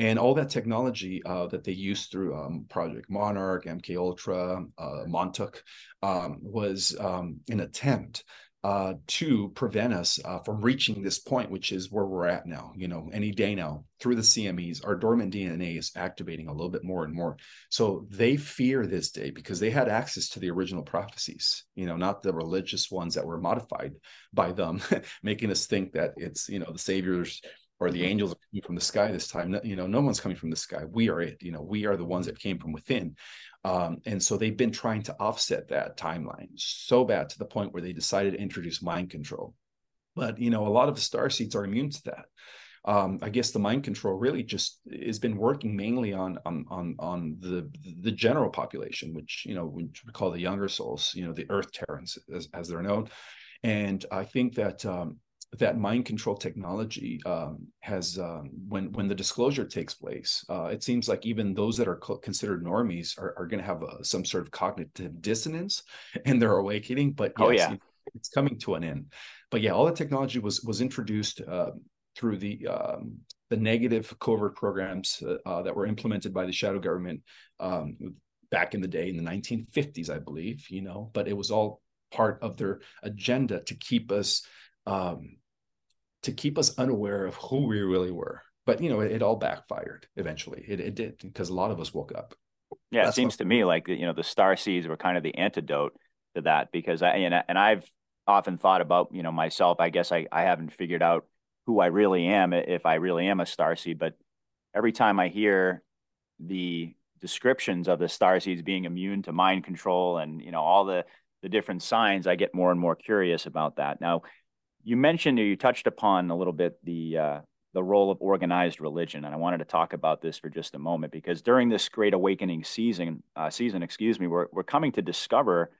and all that technology uh, that they used through um, Project Monarch, MK Ultra, uh, Montauk, um, was um, an attempt uh, to prevent us uh, from reaching this point, which is where we're at now. You know, any day now, through the CMEs, our dormant DNA is activating a little bit more and more. So they fear this day because they had access to the original prophecies. You know, not the religious ones that were modified by them, making us think that it's you know the saviors or the angels are coming from the sky this time. You know, no one's coming from the sky. We are it. You know, we are the ones that came from within. Um, and so they've been trying to offset that timeline so bad to the point where they decided to introduce mind control. But you know, a lot of the star seeds are immune to that. Um, I guess the mind control really just has been working mainly on on on, on the the general population, which you know we call the younger souls, you know, the Earth Terrans as, as they're known. And I think that um, that mind control technology um, has um, when when the disclosure takes place uh, it seems like even those that are considered normies are, are going to have a, some sort of cognitive dissonance and they're awakening but yes, oh yeah. it's coming to an end. But yeah all the technology was was introduced uh, through the um, the negative covert programs uh, uh that were implemented by the shadow government um, back in the day in the 1950s i believe you know but it was all part of their agenda to keep us um, to keep us unaware of who we really were. But you know, it, it all backfired eventually. It, it did because a lot of us woke up. Yeah, That's it seems what... to me like you know the star seeds were kind of the antidote to that because I and, and I've often thought about you know myself. I guess I I haven't figured out who I really am if I really am a star seed. But every time I hear the descriptions of the star seeds being immune to mind control and you know all the the different signs, I get more and more curious about that. Now, you mentioned or you touched upon a little bit the uh, the role of organized religion, and I wanted to talk about this for just a moment because during this Great Awakening season, uh, season, excuse me, we're we're coming to discover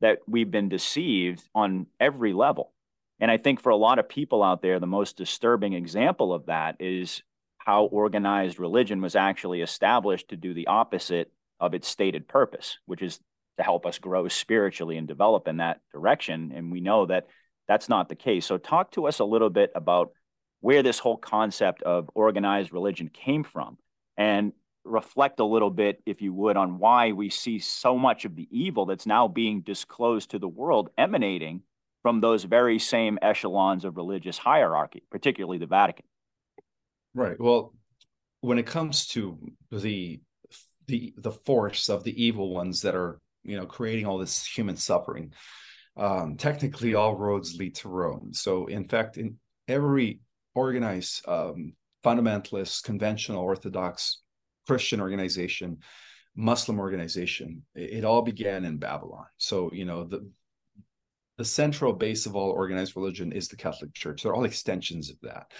that we've been deceived on every level, and I think for a lot of people out there, the most disturbing example of that is how organized religion was actually established to do the opposite of its stated purpose, which is to help us grow spiritually and develop in that direction. And we know that that's not the case. So, talk to us a little bit about where this whole concept of organized religion came from and reflect a little bit, if you would, on why we see so much of the evil that's now being disclosed to the world emanating from those very same echelons of religious hierarchy, particularly the Vatican. Right. Well, when it comes to the the the force of the evil ones that are you know creating all this human suffering um, technically all roads lead to Rome. So, in fact, in every organized um, fundamentalist, conventional, Orthodox Christian organization, Muslim organization. It, it all began in Babylon. So you know the the central base of all organized religion is the Catholic Church. They're all extensions of that.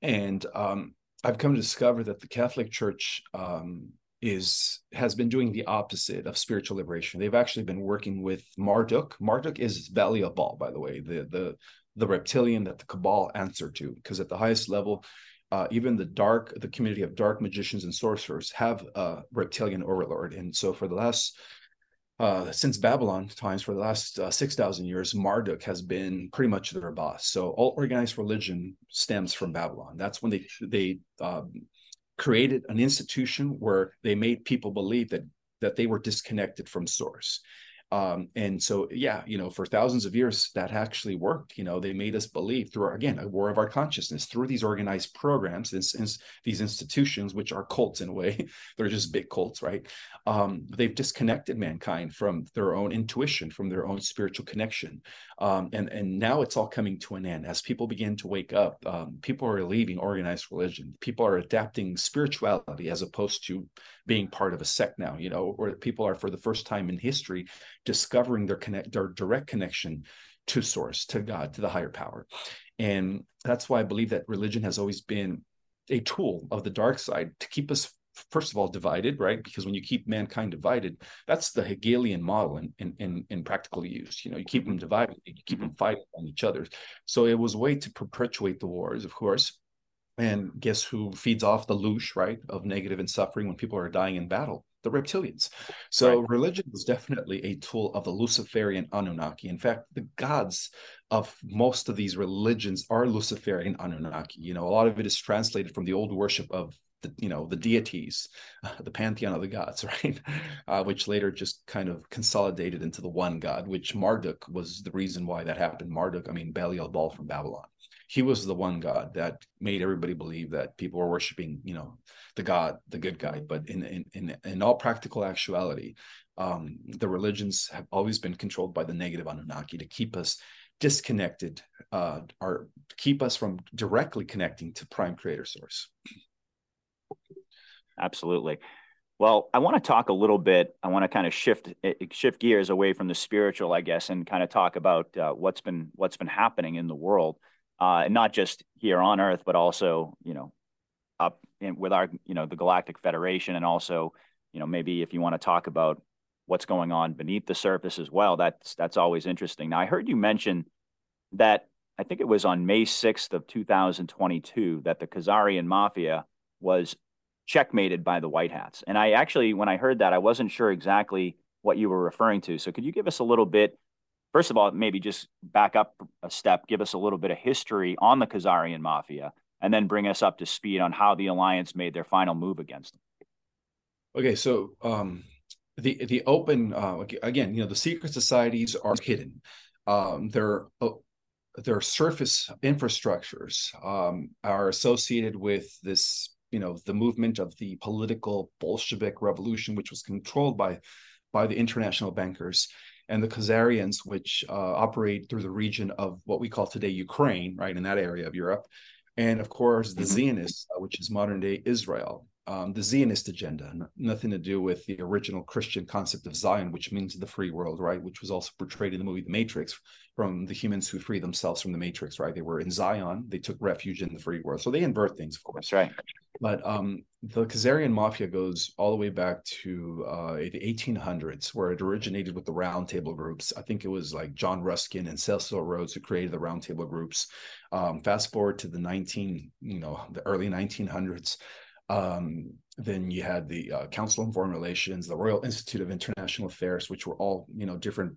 And um, I've come to discover that the Catholic Church um, is has been doing the opposite of spiritual liberation. They've actually been working with Marduk. Marduk is Belial, by the way, the the the reptilian that the Cabal answer to, because at the highest level, uh, even the dark, the community of dark magicians and sorcerers have a reptilian overlord. And so for the last uh, since Babylon times for the last uh, 6,000 years, Marduk has been pretty much their boss. So all organized religion stems from Babylon. That's when they they um, created an institution where they made people believe that that they were disconnected from source um, and so, yeah, you know, for thousands of years, that actually worked. You know, they made us believe through, our, again, a war of our consciousness through these organized programs, this, this, these institutions, which are cults in a way. They're just big cults, right? Um, they've disconnected mankind from their own intuition, from their own spiritual connection. Um, and, and now it's all coming to an end. As people begin to wake up, um, people are leaving organized religion. People are adapting spirituality as opposed to being part of a sect now, you know, or people are for the first time in history discovering their connect their direct connection to source, to God, to the higher power. And that's why I believe that religion has always been a tool of the dark side to keep us first of all divided right because when you keep mankind divided that's the hegelian model in in in, in practical use you know you keep them mm-hmm. divided you keep them fighting on each other so it was a way to perpetuate the wars of course and guess who feeds off the loosh right of negative and suffering when people are dying in battle the reptilians. So right. religion was definitely a tool of the Luciferian Anunnaki. In fact, the gods of most of these religions are Luciferian Anunnaki. You know, a lot of it is translated from the old worship of the you know the deities, the pantheon of the gods, right? Uh, which later just kind of consolidated into the one god, which Marduk was the reason why that happened. Marduk, I mean Belial Baal from Babylon he was the one god that made everybody believe that people were worshiping you know the god the good guy but in in in, in all practical actuality um, the religions have always been controlled by the negative anunnaki to keep us disconnected uh, or keep us from directly connecting to prime creator source absolutely well, I want to talk a little bit. I want to kind of shift eh, shift gears away from the spiritual, I guess, and kind of talk about uh, what's been what's been happening in the world uh, and not just here on Earth, but also you know up in, with our you know the Galactic Federation, and also you know maybe if you want to talk about what's going on beneath the surface as well, that's that's always interesting. Now I heard you mention that I think it was on May sixth of two thousand twenty two that the Khazarian Mafia was checkmated by the White Hats, and I actually when I heard that I wasn't sure exactly what you were referring to. So could you give us a little bit first of all, maybe just back up a step, give us a little bit of history on the Khazarian Mafia, and then bring us up to speed on how the alliance made their final move against them. Okay, so um, the the open uh, again, you know, the secret societies are hidden. Um, their uh, their surface infrastructures um, are associated with this, you know, the movement of the political Bolshevik revolution, which was controlled by by the international bankers and the Khazarians, which uh, operate through the region of what we call today Ukraine, right, in that area of Europe. And of course, the mm-hmm. Zionists, uh, which is modern day Israel. Um, the Zionist agenda, n- nothing to do with the original Christian concept of Zion, which means the free world, right? Which was also portrayed in the movie The Matrix from the humans who free themselves from the Matrix, right? They were in Zion, they took refuge in the free world. So they invert things, of course. That's right. But um, the Khazarian mafia goes all the way back to uh, the 1800s, where it originated with the Round Table groups. I think it was like John Ruskin and Cecil Rhodes who created the Round Table groups. Um, fast forward to the 19, you know, the early 1900s. Um, then you had the uh, Council on Foreign Relations, the Royal Institute of International Affairs, which were all you know different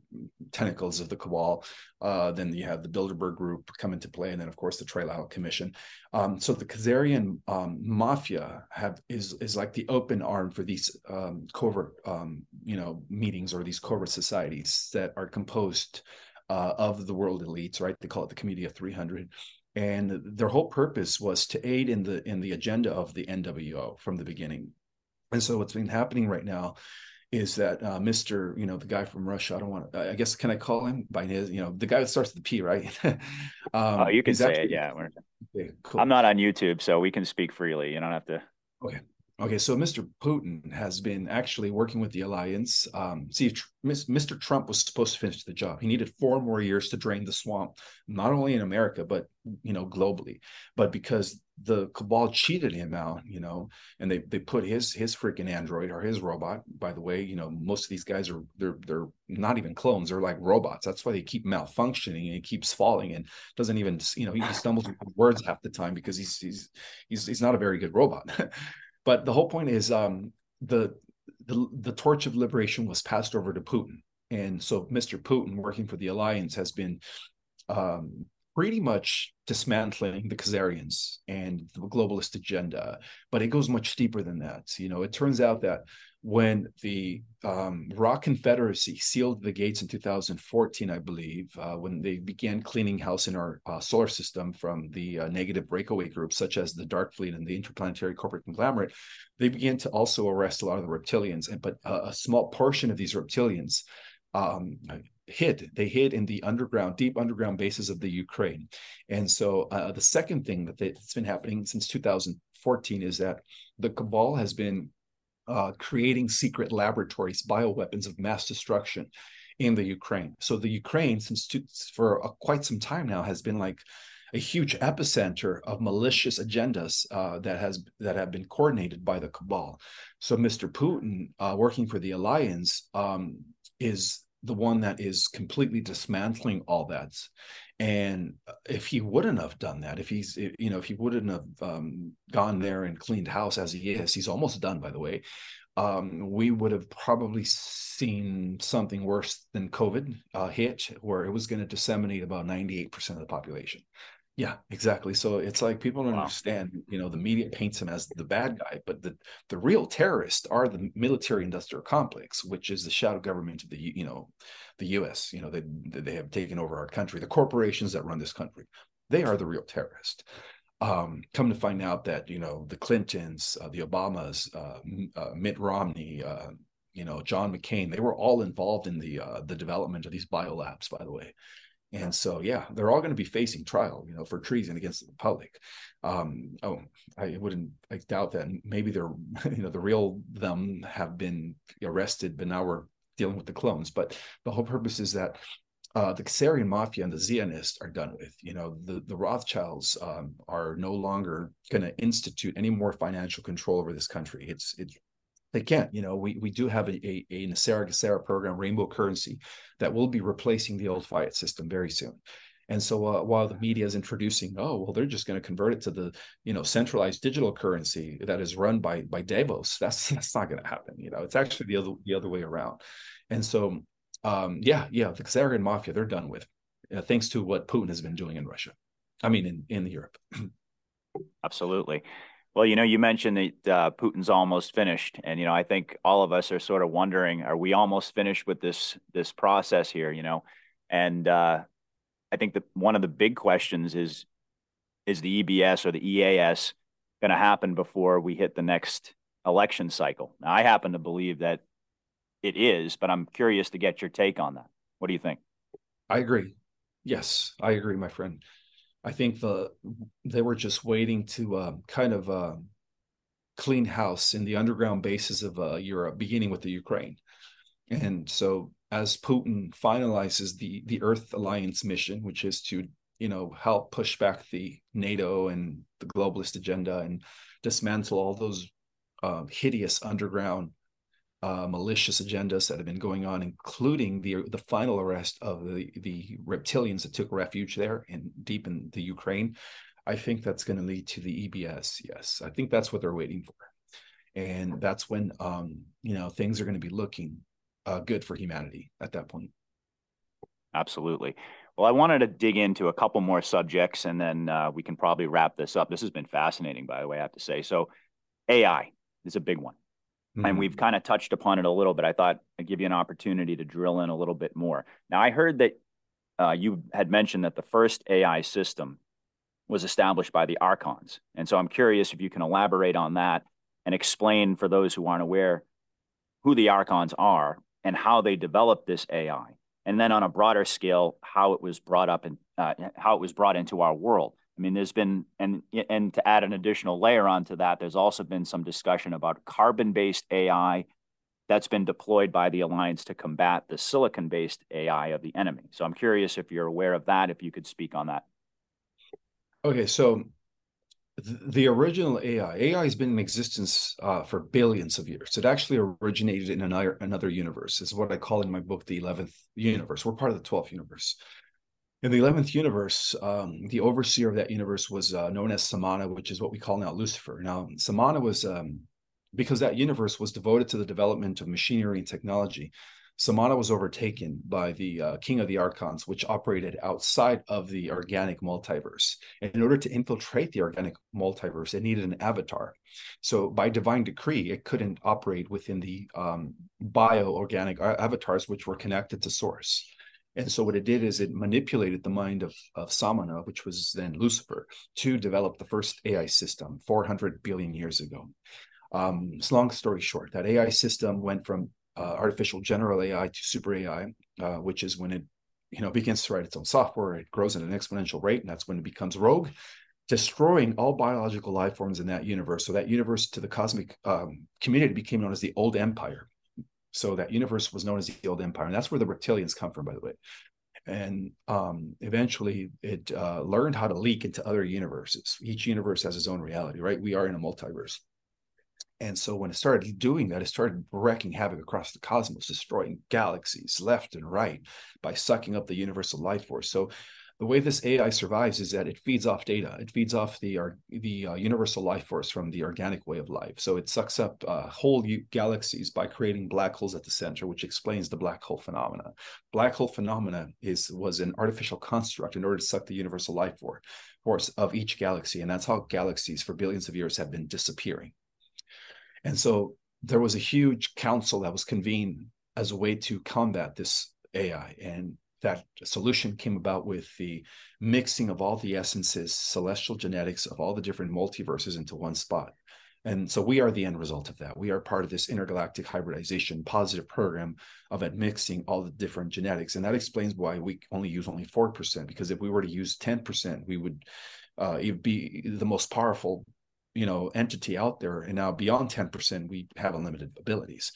tentacles of the cabal. Uh, then you have the Bilderberg Group come into play, and then of course the Trilateral Commission. Um, so the Khazarian um, mafia have is is like the open arm for these um, covert um, you know meetings or these covert societies that are composed uh, of the world elites. Right? They call it the Committee of 300 and their whole purpose was to aid in the in the agenda of the NWO from the beginning. And so what's been happening right now is that uh, Mr. You know the guy from Russia. I don't want to. I guess can I call him by his? You know the guy that starts with the P, right? um, oh, you can say actually, it. Yeah. Okay, cool. I'm not on YouTube, so we can speak freely. You don't have to. Okay. Okay, so Mr. Putin has been actually working with the alliance. Um, see, Mr. Trump was supposed to finish the job. He needed four more years to drain the swamp, not only in America but you know globally. But because the cabal cheated him out, you know, and they they put his his freaking android or his robot. By the way, you know, most of these guys are they're they're not even clones; they're like robots. That's why they keep malfunctioning and he keeps falling and doesn't even you know he stumbles with words half the time because he's he's he's he's not a very good robot. But the whole point is um, the, the the torch of liberation was passed over to Putin, and so Mr. Putin, working for the alliance, has been um, pretty much dismantling the Khazarians and the globalist agenda. But it goes much deeper than that. You know, it turns out that when the um, Rock Confederacy sealed the gates in 2014, I believe, uh, when they began cleaning house in our uh, solar system from the uh, negative breakaway groups, such as the Dark Fleet and the Interplanetary Corporate Conglomerate, they began to also arrest a lot of the reptilians. And but a small portion of these reptilians um, hid. They hid in the underground, deep underground bases of the Ukraine. And so uh, the second thing that that's been happening since 2014 is that the cabal has been uh, creating secret laboratories, bioweapons of mass destruction in the Ukraine. So the Ukraine, since for uh, quite some time now, has been like a huge epicenter of malicious agendas uh, that has that have been coordinated by the cabal. So Mr. Putin, uh, working for the alliance, um, is the one that is completely dismantling all that. And if he wouldn't have done that, if he's, you know, if he wouldn't have um, gone there and cleaned house as he is, he's almost done, by the way. Um, we would have probably seen something worse than COVID uh, hit, where it was going to disseminate about 98% of the population. Yeah, exactly. So it's like people don't wow. understand, you know, the media paints him as the bad guy, but the the real terrorists are the military industrial complex, which is the shadow government of the you know, the US, you know, they they have taken over our country, the corporations that run this country. They are the real terrorists. Um, come to find out that, you know, the Clintons, uh, the Obamas, uh, uh, Mitt Romney, uh, you know, John McCain, they were all involved in the uh, the development of these biolabs, by the way. And so, yeah, they're all going to be facing trial, you know, for treason against the public. Um, oh, I wouldn't, I doubt that. Maybe they're, you know, the real them have been arrested, but now we're dealing with the clones. But the whole purpose is that uh, the Khazarian mafia and the Zionists are done with. You know, the the Rothschilds um, are no longer going to institute any more financial control over this country. It's it's they can't. You know, we we do have a, a, a program, rainbow currency, that will be replacing the old fiat system very soon. And so uh, while the media is introducing, oh well, they're just going to convert it to the you know centralized digital currency that is run by by Davos. That's that's not going to happen. You know, it's actually the other the other way around. And so um, yeah, yeah, the Khazarian mafia they're done with, uh, thanks to what Putin has been doing in Russia. I mean, in in Europe. Absolutely. Well, you know, you mentioned that uh, Putin's almost finished, and you know, I think all of us are sort of wondering: Are we almost finished with this this process here? You know, and uh, I think that one of the big questions is: Is the EBS or the EAS going to happen before we hit the next election cycle? Now, I happen to believe that it is, but I'm curious to get your take on that. What do you think? I agree. Yes, I agree, my friend. I think the they were just waiting to uh, kind of uh, clean house in the underground bases of uh, Europe, beginning with the Ukraine. And so, as Putin finalizes the the Earth Alliance mission, which is to you know help push back the NATO and the globalist agenda and dismantle all those uh, hideous underground uh, malicious agendas that have been going on, including the the final arrest of the the reptilians that took refuge there in deep in the Ukraine. I think that's going to lead to the EBS. Yes, I think that's what they're waiting for, and that's when um, you know things are going to be looking uh, good for humanity at that point. Absolutely. Well, I wanted to dig into a couple more subjects, and then uh, we can probably wrap this up. This has been fascinating, by the way. I have to say. So, AI is a big one. Mm-hmm. And we've kind of touched upon it a little bit. I thought I'd give you an opportunity to drill in a little bit more. Now, I heard that uh, you had mentioned that the first AI system was established by the Archons. And so I'm curious if you can elaborate on that and explain for those who aren't aware who the Archons are and how they developed this AI. And then on a broader scale, how it was brought up and uh, how it was brought into our world. I mean, there's been and and to add an additional layer onto that, there's also been some discussion about carbon-based AI that's been deployed by the alliance to combat the silicon-based AI of the enemy. So I'm curious if you're aware of that, if you could speak on that. Okay, so the original AI, AI has been in existence uh, for billions of years. It actually originated in another another universe. Is what I call in my book the eleventh universe. We're part of the twelfth universe. In the eleventh universe, um, the overseer of that universe was uh, known as Samana, which is what we call now Lucifer. Now, Samana was um, because that universe was devoted to the development of machinery and technology. Samana was overtaken by the uh, King of the Archons, which operated outside of the organic multiverse. And in order to infiltrate the organic multiverse, it needed an avatar. So, by divine decree, it couldn't operate within the um, bio-organic avatars, which were connected to Source. And so, what it did is it manipulated the mind of, of Samana, which was then Lucifer, to develop the first AI system 400 billion years ago. Um, it's long story short, that AI system went from uh, artificial general AI to super AI, uh, which is when it you know begins to write its own software. It grows at an exponential rate, and that's when it becomes rogue, destroying all biological life forms in that universe. So that universe to the cosmic um, community became known as the Old Empire. So that universe was known as the Old Empire, and that's where the reptilians come from, by the way. And um, eventually, it uh, learned how to leak into other universes. Each universe has its own reality, right? We are in a multiverse. And so when it started doing that, it started wreaking havoc across the cosmos, destroying galaxies left and right by sucking up the universal life force. So the way this AI survives is that it feeds off data. It feeds off the the uh, universal life force from the organic way of life. So it sucks up uh, whole galaxies by creating black holes at the center, which explains the black hole phenomena. Black hole phenomena is was an artificial construct in order to suck the universal life force of each galaxy, and that's how galaxies for billions of years have been disappearing. And so there was a huge council that was convened as a way to combat this AI. And that solution came about with the mixing of all the essences, celestial genetics of all the different multiverses into one spot. And so we are the end result of that. We are part of this intergalactic hybridization positive program of mixing all the different genetics. And that explains why we only use only 4%, because if we were to use 10%, we would uh, be the most powerful you know entity out there and now beyond 10% we have unlimited abilities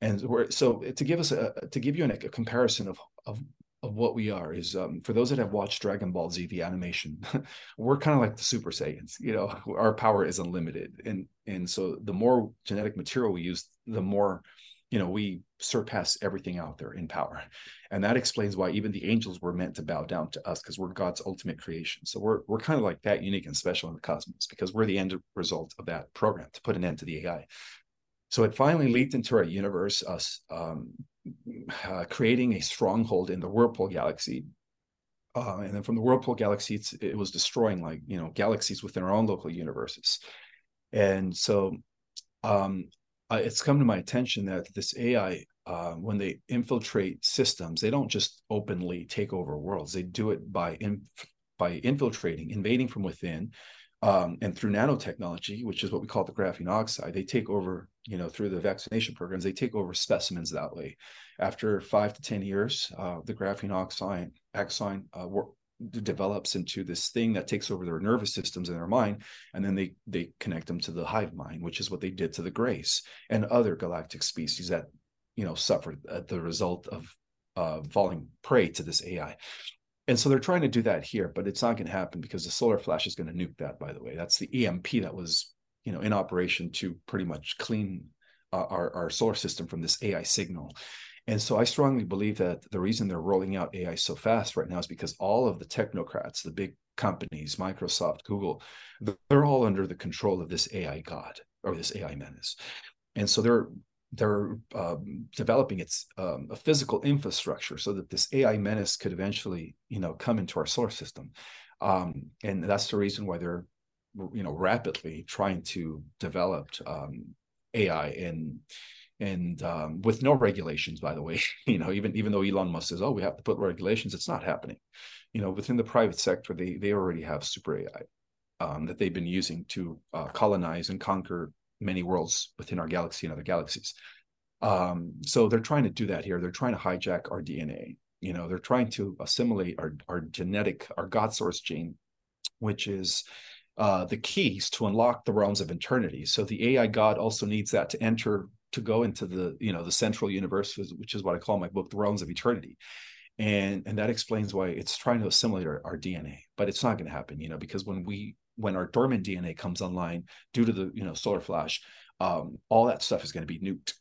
and so to give us a to give you an, a comparison of of of what we are is um, for those that have watched Dragon Ball Z the animation, we're kind of like the Super Saiyans. You know, our power is unlimited, and and so the more genetic material we use, the more you know we surpass everything out there in power. And that explains why even the angels were meant to bow down to us because we're god's ultimate creation. So we're we're kind of like that unique and special in the cosmos because we're the end result of that program to put an end to the ai so it finally leaked into our universe us um, uh, creating a stronghold in the whirlpool galaxy uh, and then from the whirlpool galaxy it was destroying like you know galaxies within our own local universes and so um, it's come to my attention that this AI, uh, when they infiltrate systems, they don't just openly take over worlds. They do it by by infiltrating, invading from within, um, and through nanotechnology, which is what we call the graphene oxide. They take over, you know, through the vaccination programs. They take over specimens that way. After five to ten years, uh, the graphene oxide axon uh, develops into this thing that takes over their nervous systems and their mind and then they they connect them to the hive mind which is what they did to the Greys and other galactic species that you know suffered at the result of uh, falling prey to this ai and so they're trying to do that here but it's not going to happen because the solar flash is going to nuke that by the way that's the emp that was you know in operation to pretty much clean uh, our, our solar system from this ai signal and so I strongly believe that the reason they're rolling out AI so fast right now is because all of the technocrats, the big companies, Microsoft, Google, they're all under the control of this AI god or this AI menace. And so they're they're um, developing its um, a physical infrastructure so that this AI menace could eventually, you know, come into our solar system. Um, and that's the reason why they're, you know, rapidly trying to develop um, AI and and um, with no regulations by the way you know even even though elon musk says oh we have to put regulations it's not happening you know within the private sector they they already have super ai um, that they've been using to uh, colonize and conquer many worlds within our galaxy and other galaxies um, so they're trying to do that here they're trying to hijack our dna you know they're trying to assimilate our, our genetic our god source gene which is uh, the keys to unlock the realms of eternity. So the AI God also needs that to enter to go into the you know the central universe, which is what I call my book, the realms of eternity. And and that explains why it's trying to assimilate our, our DNA, but it's not going to happen, you know, because when we when our dormant DNA comes online due to the you know solar flash, um, all that stuff is going to be nuked,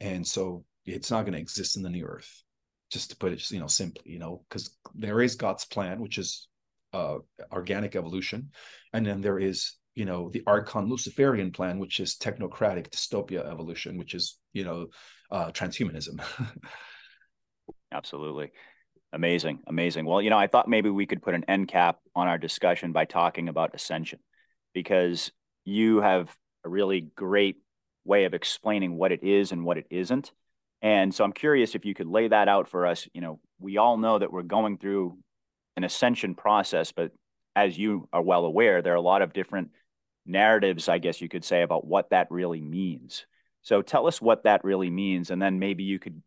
and so it's not going to exist in the new Earth. Just to put it, you know, simply, you know, because there is God's plan, which is uh, organic evolution, and then there is you know the archon luciferian plan which is technocratic dystopia evolution which is you know uh, transhumanism. Absolutely amazing amazing. Well you know i thought maybe we could put an end cap on our discussion by talking about ascension because you have a really great way of explaining what it is and what it isn't. And so i'm curious if you could lay that out for us. You know we all know that we're going through an ascension process but as you are well aware there are a lot of different narratives, I guess you could say, about what that really means. So tell us what that really means, and then maybe you could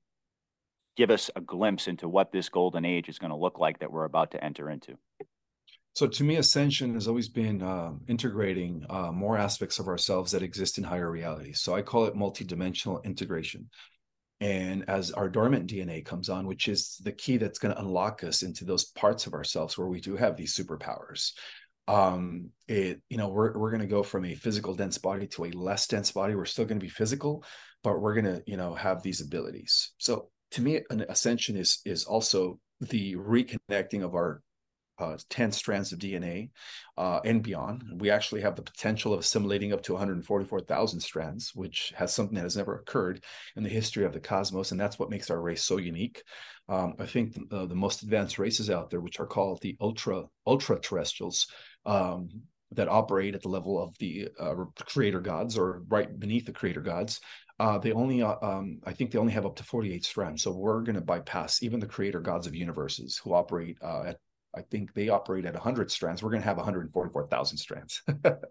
give us a glimpse into what this golden age is going to look like that we're about to enter into. So, to me, ascension has always been uh, integrating uh, more aspects of ourselves that exist in higher realities. So, I call it multidimensional integration. And as our dormant DNA comes on, which is the key that's going to unlock us into those parts of ourselves where we do have these superpowers, um it you know we're we're going to go from a physical dense body to a less dense body we're still going to be physical but we're going to you know have these abilities so to me an ascension is is also the reconnecting of our uh, 10 strands of DNA uh, and beyond. We actually have the potential of assimilating up to 144,000 strands, which has something that has never occurred in the history of the cosmos. And that's what makes our race so unique. Um, I think the, uh, the, most advanced races out there, which are called the ultra ultra terrestrials, um, that operate at the level of the uh, creator gods or right beneath the creator gods uh, they only uh, um, i think they only have up to 48 strands so we're going to bypass even the creator gods of universes who operate uh, at I think they operate at 100 strands. We're going to have 144,000 strands.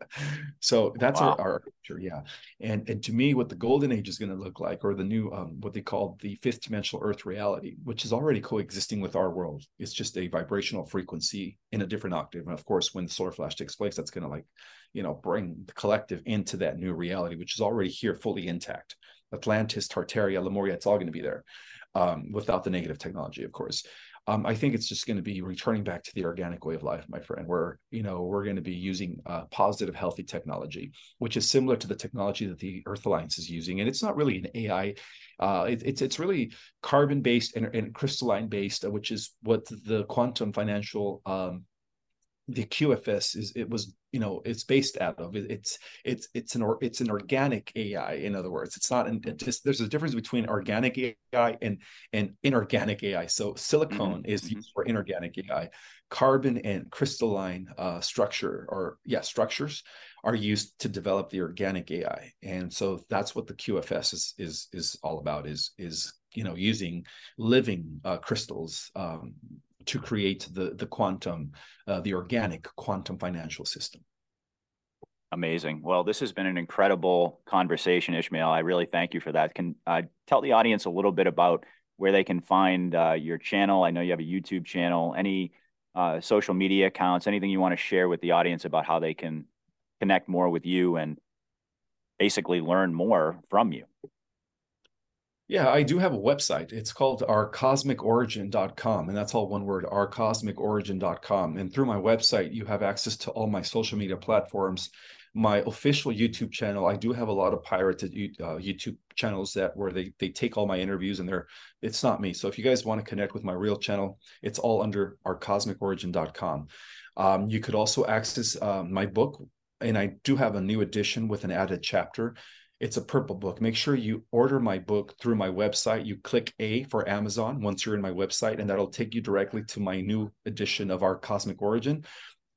so that's wow. our, our future, yeah. And and to me, what the golden age is going to look like, or the new um, what they call the fifth dimensional Earth reality, which is already coexisting with our world. It's just a vibrational frequency in a different octave. And of course, when the solar flash takes place, that's going to like, you know, bring the collective into that new reality, which is already here, fully intact. Atlantis, Tartaria, Lemuria, it's all going to be there. Um, without the negative technology, of course um, I think it's just going to be returning back to the organic way of life, my friend, where you know we're going to be using uh, positive, healthy technology, which is similar to the technology that the Earth Alliance is using, and it's not really an AI. Uh, it, it's it's really carbon based and, and crystalline based, which is what the quantum financial um, the QFS is it was you know it's based out of it, it's it's it's an or, it's an organic AI in other words it's not an, it just there's a difference between organic AI and and inorganic AI so silicone mm-hmm. is mm-hmm. used for inorganic AI carbon and crystalline uh, structure or yeah structures are used to develop the organic AI and so that's what the QFS is is is all about is is you know using living uh, crystals um, to create the the quantum, uh, the organic quantum financial system. Amazing. Well, this has been an incredible conversation, Ismael. I really thank you for that. Can uh, tell the audience a little bit about where they can find uh, your channel. I know you have a YouTube channel. Any uh, social media accounts? Anything you want to share with the audience about how they can connect more with you and basically learn more from you? Yeah, I do have a website. It's called ourcosmicorigin.com, and that's all one word, ourcosmicorigin.com. And through my website, you have access to all my social media platforms, my official YouTube channel. I do have a lot of pirated uh, YouTube channels that where they they take all my interviews and they're it's not me. So if you guys want to connect with my real channel, it's all under ourcosmicorigin.com. Um, you could also access uh, my book, and I do have a new edition with an added chapter it's a purple book. Make sure you order my book through my website. You click A for Amazon once you're in my website, and that'll take you directly to my new edition of Our Cosmic Origin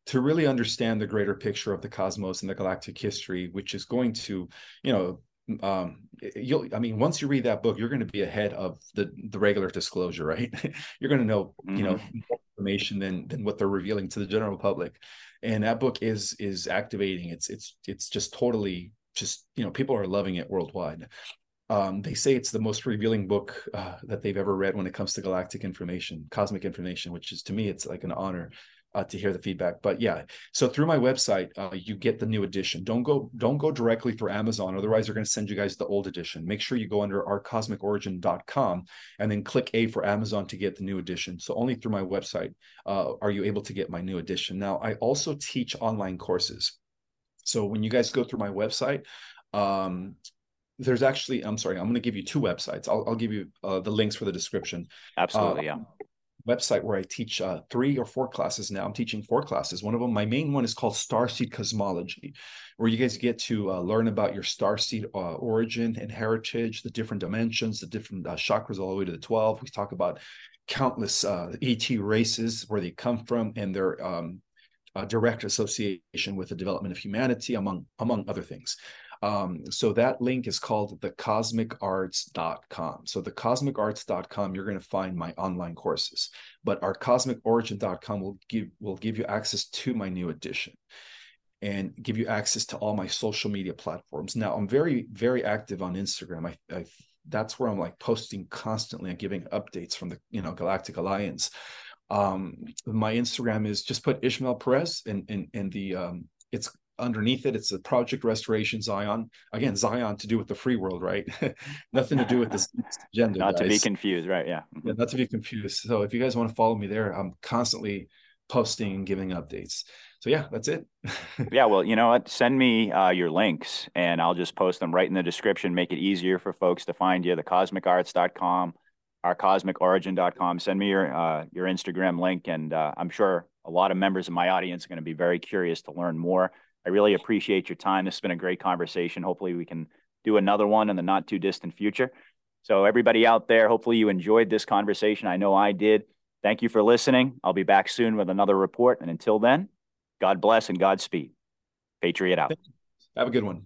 to really understand the greater picture of the cosmos and the galactic history, which is going to, you know, um you'll i mean once you read that book you're going to be ahead of the the regular disclosure right you're going to know mm-hmm. you know more information than than what they're revealing to the general public and that book is is activating it's it's it's just totally just you know people are loving it worldwide. Um, they say it's the most revealing book uh, that they've ever read when it comes to galactic information, cosmic information, which is to me it's like an honor. uh, to hear the feedback. But yeah, so through my website, uh, you get the new edition. Don't go don't go directly through Amazon, otherwise they're going to send you guys the old edition. Make sure you go under ourcosmicorigin.com and then click A for Amazon to get the new edition. So only through my website uh, are you able to get my new edition. Now I also teach online courses. So when you guys go through my website, um, there's actually i'm sorry i'm going to give you two websites i'll, I'll give you uh, the links for the description absolutely uh, yeah website where I teach uh, three or four classes now. I'm teaching four classes. One of them, my main one, is called Starseed Cosmology, where you guys get to uh, learn about your starseed uh, origin and heritage, the different dimensions, the different uh, chakras, all the way to the 12. We talk about countless uh, ET races, where they come from, and their um, uh, direct association with the development of humanity, among among other things. Um, so that link is called thecosmicarts.com. So thecosmicarts.com, you're going to find my online courses, but our cosmicorigin.com will give will give you access to my new edition and give you access to all my social media platforms. Now I'm very, very active on Instagram. I, I that's where I'm like posting constantly and giving updates from the you know Galactic Alliance. Um, my Instagram is just put Ismael Perez and in, in, in the um, it's underneath it it's a project restoration zion. Again zion to do with the free world right? Nothing to do with this agenda not guys. to be confused right yeah. yeah not to be confused. So if you guys want to follow me there i'm constantly posting and giving updates. So yeah that's it. Yeah well you know what? Send me uh, your links and i'll just post them right in the description. Make it easier for folks to find you the cosmicarts.com our cosmicorigin.com send me your uh, your instagram link and uh, i'm sure a lot of members of my audience are going to be very curious to learn more I really appreciate your time. This has been a great conversation. Hopefully, we can do another one in the not too distant future. So, everybody out there, hopefully, you enjoyed this conversation. I know I did. Thank you for listening. I'll be back soon with another report. And until then, God bless and Godspeed. Patriot out. Have a good one.